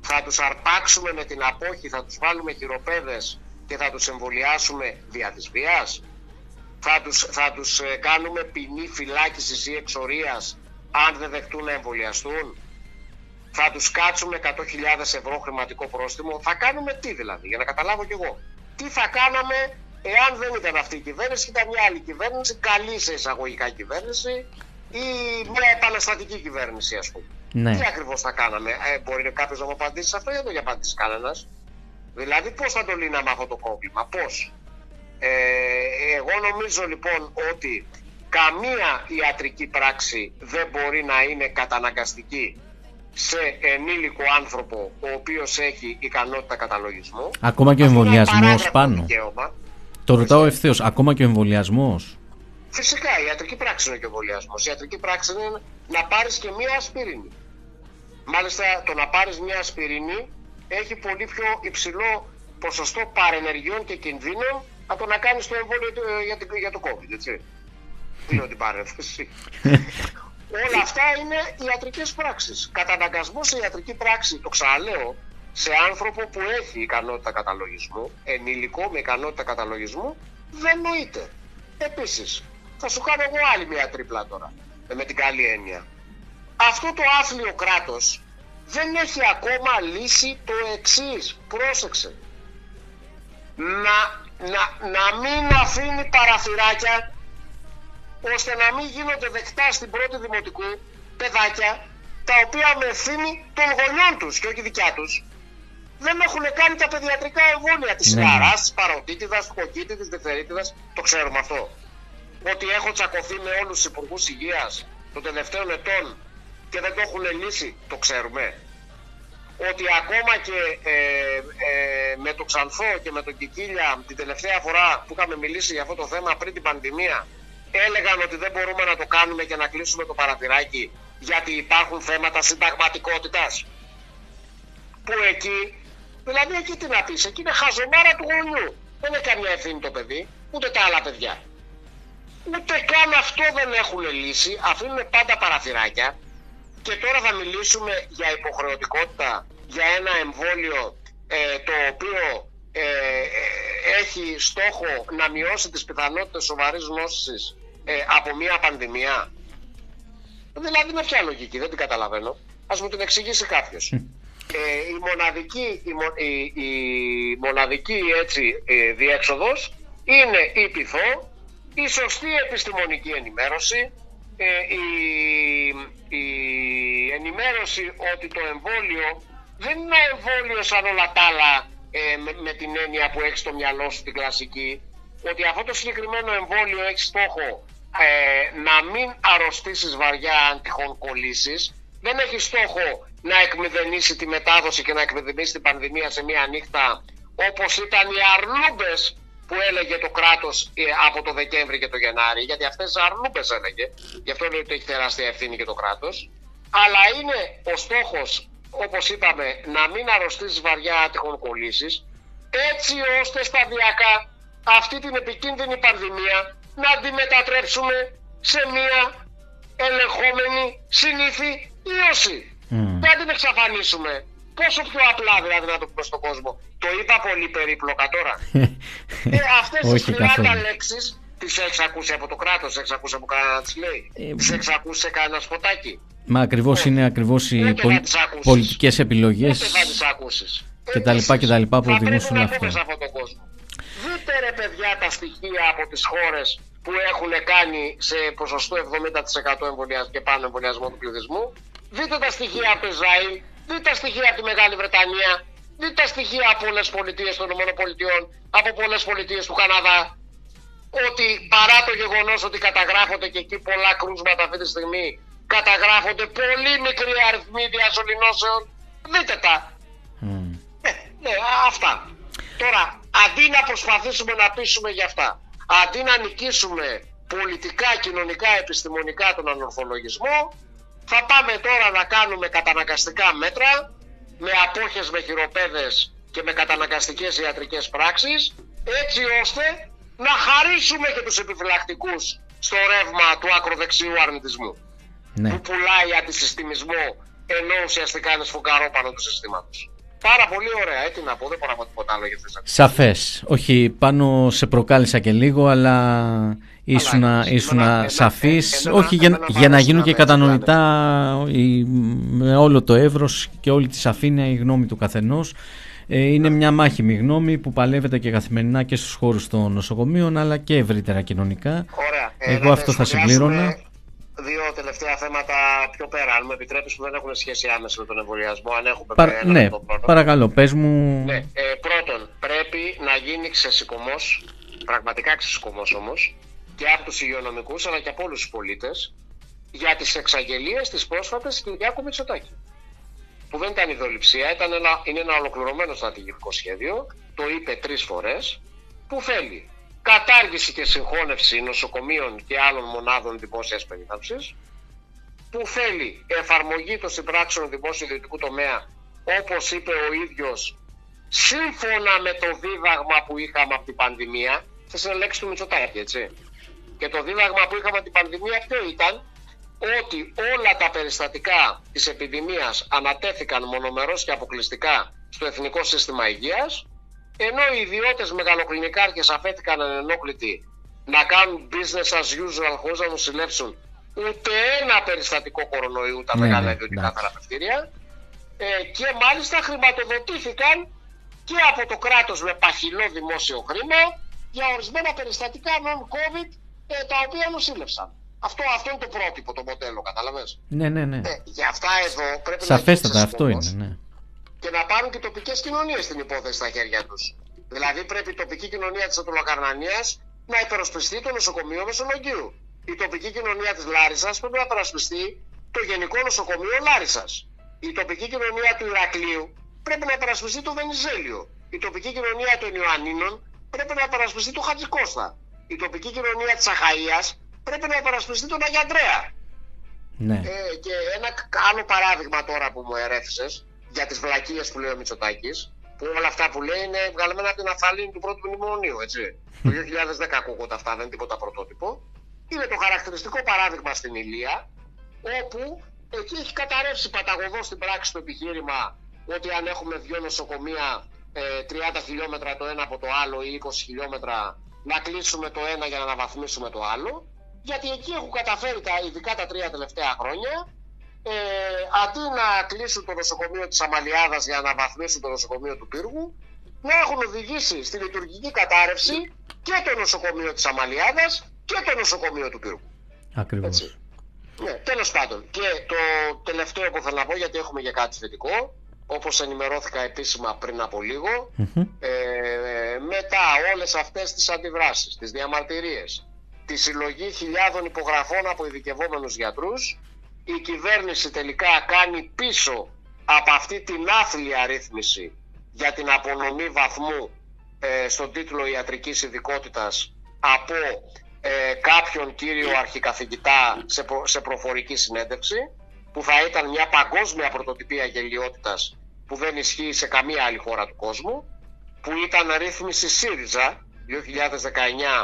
θα τους αρπάξουμε με την απόχη, θα τους βάλουμε χειροπέδες και θα τους εμβολιάσουμε δια της βίας; Θα τους, θα τους ε, κάνουμε ποινή φυλάκισης ή εξορίας αν δεν δεχτούν να εμβολιαστούν; Θα τους κάτσουμε 100.000 ευρώ χρηματικό πρόστιμο; Θα κάνουμε τι δηλαδή, για να καταλάβω κι εγώ. Τι θα κάναμε εάν δεν ήταν αυτή η κυβέρνηση, ήταν μια άλλη κυβέρνηση, καλή σε εισαγωγικά κυβέρνηση ή μια επαναστατική κυβέρνηση ας πούμε. Ναι. Τι ακριβώς θα κάναμε, ε, μπορεί κάποιος να μου απαντήσει σε αυτό ή δεν το έχει απαντήσει κανένας. Δηλαδή, πώς θα το λύναμε αυτό το πρόβλημα, πώς. Ε, εγώ νομίζω λοιπόν ότι καμία ιατρική πράξη δεν μπορεί να είναι καταναγκαστική σε ενήλικο άνθρωπο ο οποίος έχει ικανότητα καταλογισμού. Ακόμα και ο Αυτό είναι εμβολιασμός απαράγραπτο πάνω. δικαίωμα. Το ρωτάω ευθέως. Ακόμα και ο εμβολιασμός; Φυσικά η ιατρική πράξη είναι και ο εμβολιασμός. Η ιατρική πράξη είναι να πάρεις και μία ασπιρίνη. Μάλιστα το να πάρεις μία ασπιρίνη έχει πολύ πιο υψηλό ποσοστό παρενεργειών και κινδύνων από το να κάνεις το εμβόλιο του- ε, για, την- για το COVID. Έτσι. Δίνω την παρένθεση. *laughs* Όλα αυτά είναι ιατρικές πράξεις. Καταναγκασμός σε ιατρική πράξη, το ξαναλέω, σε άνθρωπο που έχει ικανότητα καταλογισμού, ενήλικο με ικανότητα καταλογισμού, δεν νοείται. Επίσης, θα σου κάνω εγώ άλλη μια τρίπλα τώρα, ε, με την καλή έννοια. Αυτό το άθλιο κράτος δεν έχει ακόμα λύσει το εξής. Πρόσεξε. Να, να, να μην αφήνει παραθυράκια ώστε να μην γίνονται δεκτά στην πρώτη δημοτικού παιδάκια τα οποία με ευθύνη των γονιών τους και όχι δικιά τους δεν έχουν κάνει τα παιδιατρικά εμβόλια της Ναι. ναι. της παροτίτιδας, του κοκκίτη, της δευτερίτιδας. Το ξέρουμε αυτό. Ότι έχω τσακωθεί με όλους τους υπουργούς υγείας των τελευταίων ετών και δεν το έχουν λύσει. Το ξέρουμε. Ότι ακόμα και ε, ε, με το Ξανθό και με τον Κικίλια την τελευταία φορά που είχαμε μιλήσει για αυτό το θέμα πριν την πανδημία έλεγαν ότι δεν μπορούμε να το κάνουμε και να κλείσουμε το παραθυράκι γιατί υπάρχουν θέματα συνταγματικότητας που εκεί, δηλαδή εκεί τι να πεις, εκεί είναι χαζομάρα του γονιού. Δεν έχει καμία ευθύνη το παιδί, ούτε τα άλλα παιδιά. Ούτε καν αυτό δεν έχουν λύσει, αφήνουν πάντα παραθυράκια και τώρα θα μιλήσουμε για υποχρεωτικότητα για ένα εμβόλιο ε, το οποίο ε, ε, έχει στόχο να μειώσει τις πιθανότητες σοβαρής νόσης ε, από μια πανδημία. Δηλαδή με ποια λογική, δεν την καταλαβαίνω. Ας μου την εξηγήσει κάποιος. Ε, η μοναδική, η, μο- η- η μοναδική έτσι, ε, διέξοδος είναι η πυθό, η σωστή επιστημονική ενημέρωση, ε, η, η ενημέρωση ότι το εμβόλιο δεν είναι ένα εμβόλιο σαν όλα τα άλλα ε, με, με την έννοια που έχεις στο μυαλό σου την κλασική, ότι αυτό το συγκεκριμένο εμβόλιο έχει στόχο ε, να μην αρρωστήσεις βαριά αν τυχόν κολλήσεις, δεν έχει στόχο να εκμηδενήσει τη μετάδοση και να εκμηδενήσει την πανδημία σε μία νύχτα όπως ήταν οι αρλούμπες που έλεγε το κράτος ε, από το Δεκέμβρη και το Γενάρη, γιατί αυτές τις αρλούμπες έλεγε, γι' αυτό λέει ότι έχει τεράστια ευθύνη και το κράτος, αλλά είναι ο στόχος, όπως είπαμε, να μην αρρωστήσεις βαριά τυχόν κολλήσεις, έτσι ώστε σταδιακά αυτή την επικίνδυνη πανδημία να τη μετατρέψουμε σε μία ελεγχόμενη συνήθη ίωση. Μμμ. Δεν την εξαφανίσουμε. Πόσο πιο απλά δηλαδή να το πούμε στον κόσμο. Το είπα πολύ περίπλοκα τώρα. *laughs* ε, αυτές τις Όχι 30 καθόλου. λέξεις τις έχεις ακούσει από το κράτος, τις έχεις ακούσει από κανένας να τις λέει. Ε, τις έχεις ακούσει σε κανένα σποτάκι. Μα ακριβώς είναι ακριβώς οι Ούτε πολι... θα τις ακούσεις. πολιτικές επιλογές Ούτε θα τις ακούσεις. και τα λοιπά και τα λοιπά που θα οδηγούν πρέπει σε να αυτό. πούμε σε αυτόν τον κόσμο. Δείτε ρε παιδιά τα στοιχεία από τις χώρες που έχουν κάνει σε ποσοστό 70% εμβολιασμό και πάνω εμβολιασμό του πληθυσμού. Δείτε τα στοιχεία από το Ισραήλ, δείτε τα στοιχεία από τη Μεγάλη Βρετανία, δείτε τα στοιχεία από πολλές πολιτείες των ΗΠΑ, από πολλές πολιτείες του Καναδά. Ότι παρά το γεγονός ότι καταγράφονται και εκεί πολλά κρούσματα αυτή τη στιγμή, καταγράφονται πολύ μικροί αριθμοί διασωληνώσεων. Δείτε τα. Μμ. Ε, ναι, α- αυτά. Τώρα, αντί να προσπαθήσουμε να πείσουμε για αυτά, αντί να νικήσουμε πολιτικά, κοινωνικά, επιστημονικά τον ανορθολογισμό, θα πάμε τώρα να κάνουμε καταναγκαστικά μέτρα με απόχες με χειροπέδες και με καταναγκαστικές ιατρικές πράξεις, έτσι ώστε να χαρίσουμε και τους επιφυλακτικούς στο ρεύμα του ακροδεξιού αρνητισμού Ναι. που πουλάει αντισυστημισμό ενώ ουσιαστικά είναι σφουγγαρόπανο του συστήματος. πάρα πολύ ωραία. Έτσι να πω, δεν μπορώ να πω τίποτα άλλο για αυτό. Σαφές. Όχι, πάνω σε προκάλεσα και λίγο, αλλά ήσουν σαφή. Όχι, για, για να γίνουν και κατανοητά με όλο το εύρος και όλη τη σαφήνεια η γνώμη του καθενός. Ε, είναι μια μάχημη γνώμη που παλεύεται και καθημερινά και στους χώρους των νοσοκομείων αλλά και ευρύτερα κοινωνικά. Ωραία. Εγώ αυτό θα συμπλήρωνα δύο τελευταία θέματα πιο πέρα, αν μου επιτρέπεις, που δεν έχουν σχέση άμεσα με τον εμβολιασμό. Αν έχουμε Παρ... ένα ναι, παρακαλώ, πες μου. Ναι, ε, πρώτον, πρέπει να γίνει ξεσηκωμός, πραγματικά ξεσηκωμός όμως, και από τους υγειονομικούς αλλά και από όλους τους πολίτες για τις εξαγγελίες τη πρόσφατη Κυριάκου Μητσοτάκη. Που δεν ήταν ιδοληψία, ήταν ένα, είναι ένα ολοκληρωμένο στρατηγικό σχέδιο, το είπε τρεις φορές, που θέλει κατάργηση και συγχώνευση νοσοκομείων και άλλων μονάδων δημόσιας περίθαλψης που θέλει εφαρμογή των συμπράξεων δημόσιο-ιδιωτικού τομέα όπως είπε ο ίδιος σύμφωνα με το δίδαγμα που είχαμε από την πανδημία θα είναι λέξη του Μητσοτάκη έτσι και το δίδαγμα που είχαμε από την πανδημία ποιο ήταν; Ότι όλα τα περιστατικά της επιδημίας ανατέθηκαν μονομερώς και αποκλειστικά στο Εθνικό Σύστημα Υγείας ενώ οι ιδιώτες μεγαλοκλινικάρχες αφέθηκαν ανενόχλητοι να κάνουν business as usual χωρίς να νοσηλεύσουν ούτε ένα περιστατικό κορονοϊού τα ναι, μεγάλα ναι, ιδιωτικά θεραπευτήρια. Ε, και μάλιστα χρηματοδοτήθηκαν και από το κράτος με παχυλό δημόσιο χρήμα για ορισμένα περιστατικά non-COVID ε, τα οποία νοσήλευσαν. Αυτό, αυτό είναι το πρότυπο, το μοντέλο, κατάλαβες; Ναι, ναι, ναι. Ε, για αυτά εδώ πρέπει Σαφέστατα, να αυτό είναι, ναι και να πάρουν και τοπικές κοινωνίες την υπόθεση στα χέρια τους. Δηλαδή πρέπει η τοπική κοινωνία της Ατολοκαρνανία να υπερασπιστεί το νοσοκομείο Μεσολογγίου. Η τοπική κοινωνία της Λάρισας πρέπει να υπερασπιστεί το Γενικό Νοσοκομείο Λάρισας. Η τοπική κοινωνία του Ηρακλείου πρέπει να υπερασπιστεί το Βενιζέλιο. Η τοπική κοινωνία των Ιωαννίνων πρέπει να υπερασπιστεί το Χατζικώστα. Η τοπική κοινωνία της Αχαία πρέπει να υπερασπιστεί τον Αγιαντρέα. Ναι. Ε, και ένα άλλο παράδειγμα τώρα που μου ερέφησε για τις βλακίες που λέει ο Μητσοτάκης, που όλα αυτά που λέει είναι βγαλμένα από την αφαλήνη του πρώτου μνημονίου, έτσι. το 2010 ακούγονται αυτά, δεν είναι τίποτα πρωτότυπο. Είναι το χαρακτηριστικό παράδειγμα στην Ηλία, όπου εκεί έχει καταρρεύσει παταγωδός στην πράξη το επιχείρημα ότι αν έχουμε δύο νοσοκομεία 30 ε, χιλιόμετρα το ένα από το άλλο ή 20 χιλιόμετρα να κλείσουμε το ένα για να αναβαθμίσουμε το άλλο. Γιατί εκεί έχουν καταφέρει τα, ειδικά τα τρία τελευταία χρόνια ε, αντί να κλείσουν το νοσοκομείο της Αμαλιάδας για να βαθμίσουν το νοσοκομείο του Πύργου, να έχουν οδηγήσει στη λειτουργική κατάρρευση και το νοσοκομείο της Αμαλιάδας και το νοσοκομείο του Πύργου. Ακριβώς. Ναι, τέλος πάντων. Και το τελευταίο που θέλω να πω, γιατί έχουμε για κάτι θετικό, όπως ενημερώθηκα επίσημα πριν από ε, μετά όλες αυτές τις αντιδράσεις, τις διαμαρτυρίες, τη συλλογή χιλιάδων υπογραφών από ειδικευόμενους γιατρούς, η κυβέρνηση τελικά κάνει πίσω από αυτή την άθλια ρύθμιση για την απονομή βαθμού ε, στον τίτλο ιατρικής ειδικότητας από ε, κάποιον κύριο αρχικαθηγητά σε, σε προφορική συνέντευξη που θα ήταν μια παγκόσμια πρωτοτυπία γελιότητας που δεν ισχύει σε καμία άλλη χώρα του κόσμου που ήταν ρύθμιση ΣΥΡΙΖΑ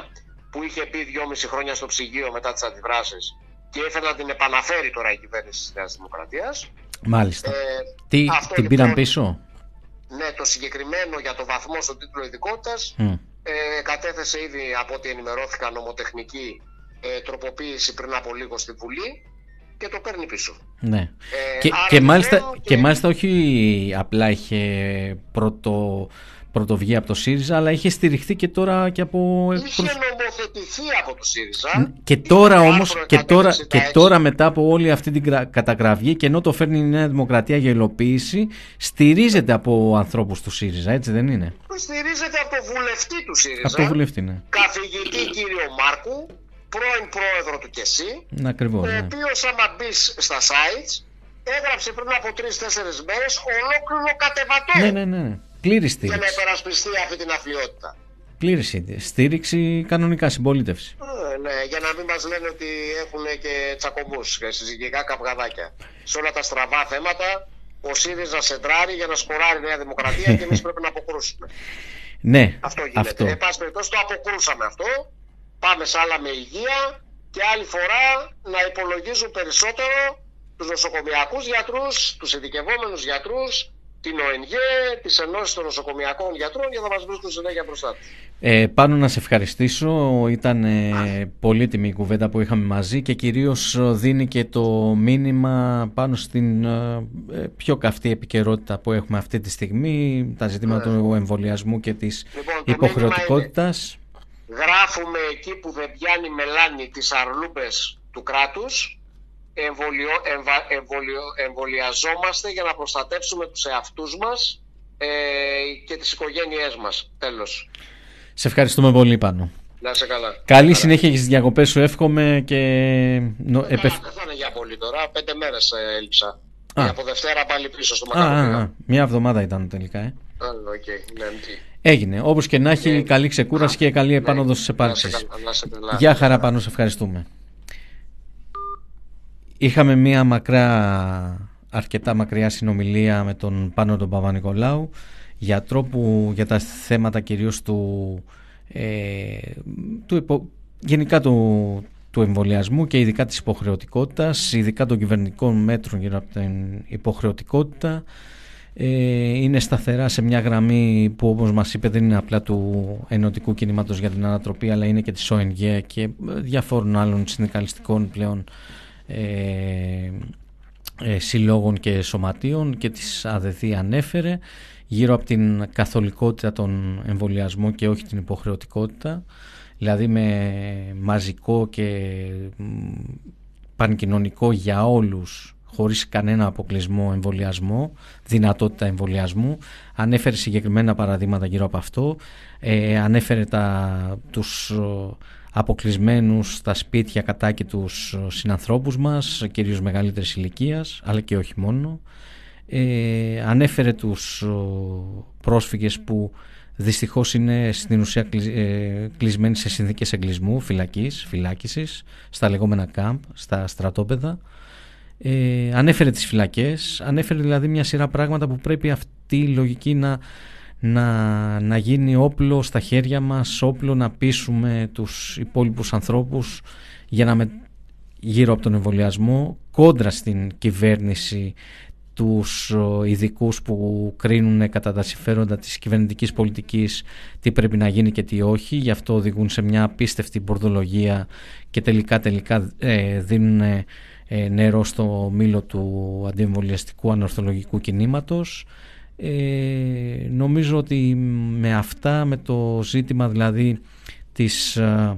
2019 που είχε πει δυόμιση χρόνια στο ψυγείο μετά τις αντιδράσεις και ήθελε να την επαναφέρει τώρα η κυβέρνηση της Νέας Δημοκρατίας. Μάλιστα. Ε, Τι, την πήραν λοιπόν, πίσω; Ναι, το συγκεκριμένο για το βαθμό στον τίτλο ειδικότητας ε, κατέθεσε ήδη από ό,τι ενημερώθηκα νομοτεχνική ε, τροποποίηση πριν από λίγο στη Βουλή και το παίρνει πίσω. Ναι. Ε, και, και, μάλιστα, και... και μάλιστα όχι απλά είχε πρώτο πρωτοβγεί από το ΣΥΡΙΖΑ, αλλά είχε στηριχθεί και τώρα και από. Είχε νομοθετηθεί από το ΣΥΡΙΖΑ. Και τώρα όμω, και, τώρα, και τώρα μετά από όλη αυτή την καταγραφή, και ενώ το φέρνει η Νέα Δημοκρατία για υλοποίηση, στηρίζεται από ανθρώπους του ΣΥΡΙΖΑ, έτσι δεν είναι; Στηρίζεται από το βουλευτή του ΣΥΡΙΖΑ. Από το βουλευτή, ναι. Καθηγητή κύριο Μάρκου, πρώην πρόεδρο του ΚΕΣΥ. Ακριβώς. Ο ναι. οποίος, άμα μπεις στα sites, έγραψε πριν από τρει-τέσσερι μέρες ολόκληρο κατεβατό. Ναι, ναι, ναι. Πλήρη στήριξη. Για να υπερασπιστεί αυτή την αθλειότητα. Πλήρη στήριξη, κανονικά συμπολίτευση. Ε, ναι, για να μην μας λένε ότι έχουν και τσακωμούς και συζυγικά καυγαδάκια. Σε όλα τα στραβά θέματα, ο ΣΥΡΙΖΑ σεντράρει για να σκοράρει η Νέα Δημοκρατία και εμείς πρέπει να αποκρούσουμε. *laughs* Ναι, αυτό γίνεται. Αυτό. Εν πάση περιπτώσει, το αποκρούσαμε αυτό. Πάμε σε άλλα με υγεία και άλλη φορά να υπολογίζουν περισσότερο τους νοσοκομιακούς γιατρούς, τους ειδικευόμενους γιατρούς, την ΟΕΝΓΕ, τις ενώσεις των νοσοκομιακών γιατρών για να μας βρίσκουν συνέχεια μπροστά τους. Ε, πάνω να σε ευχαριστήσω, ήταν ε, πολύτιμη η κουβέντα που είχαμε μαζί και κυρίως ε, δίνει και το μήνυμα πάνω στην ε, πιο καυτή επικαιρότητα που έχουμε αυτή τη στιγμή, τα ζητήματα ναι. του εμβολιασμού και της λοιπόν, υποχρεωτικότητας. Γράφουμε εκεί που δεν πιάνει μελάνη τις αρλούπες του κράτους, εμβολιο, εμβολιο, εμβολιαζόμαστε για να προστατεύσουμε τους εαυτούς μας ε, και τις οικογένειές μας. Τέλος. Σε ευχαριστούμε πολύ πάνω. Να σε καλά. Καλή συνέχεια για τις διακοπές σου εύχομαι και... Δεν επεφ... θα είναι για πολύ τώρα, πέντε μέρες ε, έλειψα. Α. Από Δευτέρα πάλι πίσω στο Μακαρονίδα. Μια εβδομάδα ήταν τελικά, ε. okay. ναι, Έγινε. Όπως και να έχει, ναι. καλή ξεκούραση και καλή επάνωδο ναι. στις επάρξεις. Γεια χαρά πάνω, σε ευχαριστούμε. Είχαμε μία μακρά, αρκετά μακριά συνομιλία με τον Πάνο τον Παπα-Νικολάου για τρόπο, για τα θέματα κυρίως του, ε, του γενικά του, του εμβολιασμού και ειδικά της υποχρεωτικότητας, ειδικά των κυβερνητικών μέτρων για την υποχρεωτικότητα. Ε, είναι σταθερά σε μια γραμμή που όπως μας είπε δεν είναι απλά του ενωτικού κινήματος για την ανατροπή αλλά είναι και της ΟΕΝΓΕ και διαφόρων άλλων συνδικαλιστικών πλέον ε, ε, συλλόγων και σωματείων και τις ΑΔΕΔΗ ανέφερε γύρω από την καθολικότητα των εμβολιασμών και όχι την υποχρεωτικότητα δηλαδή με μαζικό και πανκοινωνικό για όλους χωρίς κανένα αποκλεισμό εμβολιασμό, δυνατότητα εμβολιασμού. Ανέφερε συγκεκριμένα παραδείγματα γύρω από αυτό. Ε, ανέφερε τα, τους αποκλεισμένους στα σπίτια κατά και τους συνανθρώπους μας, κυρίως μεγαλύτερης ηλικίας, αλλά και όχι μόνο. Ε, ανέφερε τους πρόσφυγες που δυστυχώς είναι στην ουσία ε, κλεισμένοι σε συνθήκες εγκλισμού, φυλακής, φυλάκισης, στα λεγόμενα κάμπ, στα στρατόπεδα. Ε, ανέφερε τις φυλακές, ανέφερε δηλαδή μια σειρά πράγματα που πρέπει αυτή η λογική να να, να γίνει όπλο στα χέρια μας, όπλο να πείσουμε τους υπόλοιπους ανθρώπους για να με, γύρω από τον εμβολιασμό, κόντρα στην κυβέρνηση τους ειδικούς που κρίνουν κατά τα συμφέροντα της κυβερνητικής πολιτικής τι πρέπει να γίνει και τι όχι. Γι' αυτό οδηγούν σε μια απίστευτη μπορδολογία και τελικά τελικά ε, δίνουν ε, νερό στο μήλο του αντιεμβολιαστικού ανορθολογικού κινήματος ε, νομίζω ότι με αυτά, με το ζήτημα δηλαδή της ε,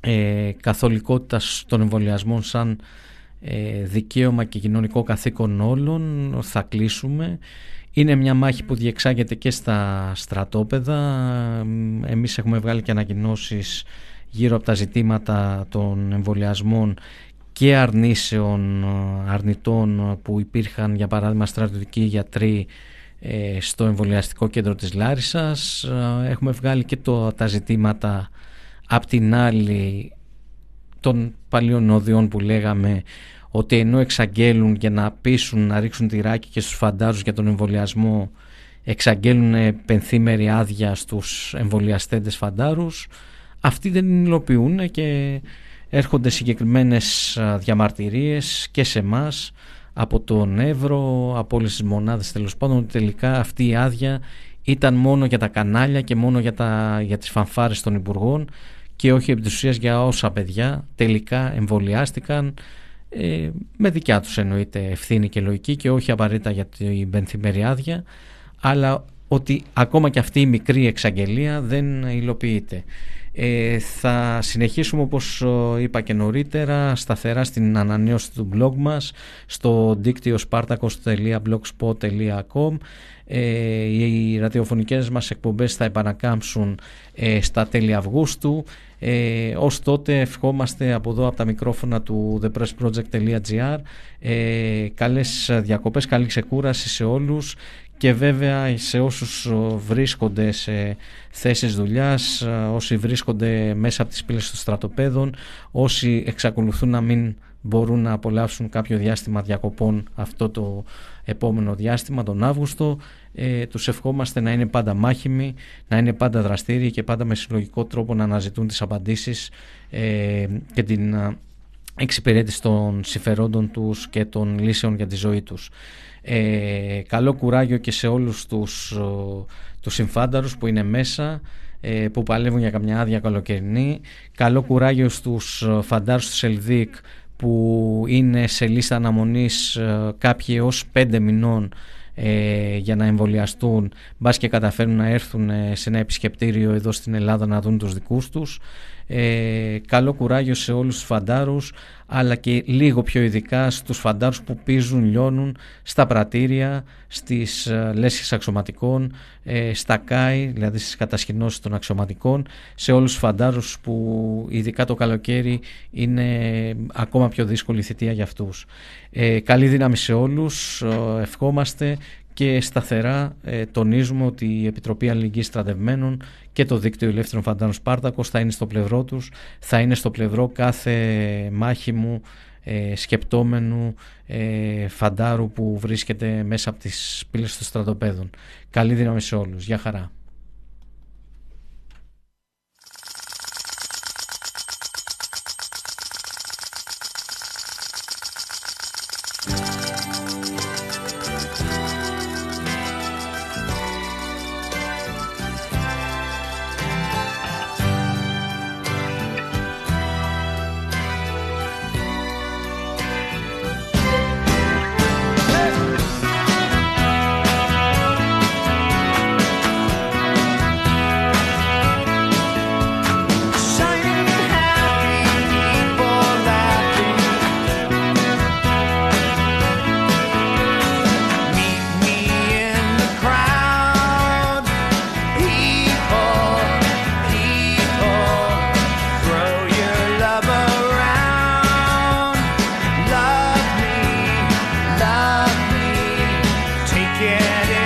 ε, καθολικότητας των εμβολιασμών σαν ε, δικαίωμα και κοινωνικό καθήκον όλων θα κλείσουμε. Είναι μια μάχη που διεξάγεται και στα στρατόπεδα. Εμείς έχουμε βγάλει και ανακοινώσεις γύρω από τα ζητήματα των εμβολιασμών και αρνήσεων αρνητών που υπήρχαν για παράδειγμα στρατιωτικοί γιατροί ε, στο εμβολιαστικό κέντρο της Λάρισας. Ε, έχουμε βγάλει και το, τα ζητήματα απ' την άλλη των παλιών οδιών που λέγαμε ότι ενώ εξαγγέλουν για να πείσουν να ρίξουν τυράκι και στους φαντάρους για τον εμβολιασμό εξαγγέλουν πενθήμερη άδεια στους εμβολιαστέντες φαντάρους αυτοί δεν υλοποιούν και έρχονται συγκεκριμένες διαμαρτυρίες και σε μας από τον Εύρο, από όλες τις μονάδες τέλος πάντων, ότι τελικά αυτή η άδεια ήταν μόνο για τα κανάλια και μόνο για, τα, για τις φανφάρες των Υπουργών και όχι επί για όσα παιδιά τελικά εμβολιάστηκαν ε, με δικιά τους εννοείται ευθύνη και λογική και όχι απαραίτητα για την πενθυμερή άδεια αλλά ότι ακόμα και αυτή η μικρή εξαγγελία δεν υλοποιείται. Ε, θα συνεχίσουμε όπως είπα και νωρίτερα σταθερά στην ανανέωση του blog μας στο δίκτυο spartacos.blogspot.com ε, οι ραδιοφωνικές μας εκπομπές θα επανακάμψουν ε, στα τέλη Αυγούστου. Ε, ως τότε ευχόμαστε από εδώ από τα μικρόφωνα του thepressproject.gr ε, καλές διακοπές, καλή ξεκούραση σε όλους και βέβαια σε όσους βρίσκονται σε θέσεις δουλειάς, όσοι βρίσκονται μέσα από τις πύλες των στρατοπέδων, όσοι εξακολουθούν να μην μπορούν να απολαύσουν κάποιο διάστημα διακοπών αυτό το επόμενο διάστημα, τον Αύγουστο, ε, τους ευχόμαστε να είναι πάντα μάχημοι, να είναι πάντα δραστήριοι και πάντα με συλλογικό τρόπο να αναζητούν τις απαντήσεις ε, και την εξυπηρέτηση των συμφερόντων τους και των λύσεων για τη ζωή τους. Ε, καλό κουράγιο και σε όλους τους, τους συμφάνταρους που είναι μέσα ε, που παλεύουν για καμιά άδεια καλοκαιρινή. Καλό κουράγιο στους φαντάρους του Σελδίκ που είναι σε λίστα αναμονής ε, κάποιοι ως πέντε μηνών ε, για να εμβολιαστούν μπας και καταφέρουν να έρθουν ε, σε ένα επισκεπτήριο εδώ στην Ελλάδα να δουν τους δικούς τους ε, καλό κουράγιο σε όλους τους φαντάρους αλλά και λίγο πιο ειδικά στους φαντάρους που πίζουν, λιώνουν στα πρατήρια, στις ε, λέσχες αξιωματικών, ε, στα ΚΑΙ, δηλαδή στις κατασκηνώσεις των αξιωματικών, σε όλους τους φαντάρους που ειδικά το καλοκαίρι είναι ακόμα πιο δύσκολη θητεία για αυτούς. Ε, καλή δύναμη σε όλους, ευχόμαστε και σταθερά ε, τονίζουμε ότι η Επιτροπή Αλληλεγγύης Στρατευμένων και το Δίκτυο Ελεύθερων Φαντάνων Σπάρτακος θα είναι στο πλευρό τους, θα είναι στο πλευρό κάθε μάχημου ε, σκεπτόμενου ε, φαντάρου που βρίσκεται μέσα από τις πύλες των στρατοπέδων. Καλή δύναμη σε όλους. Γεια χαρά.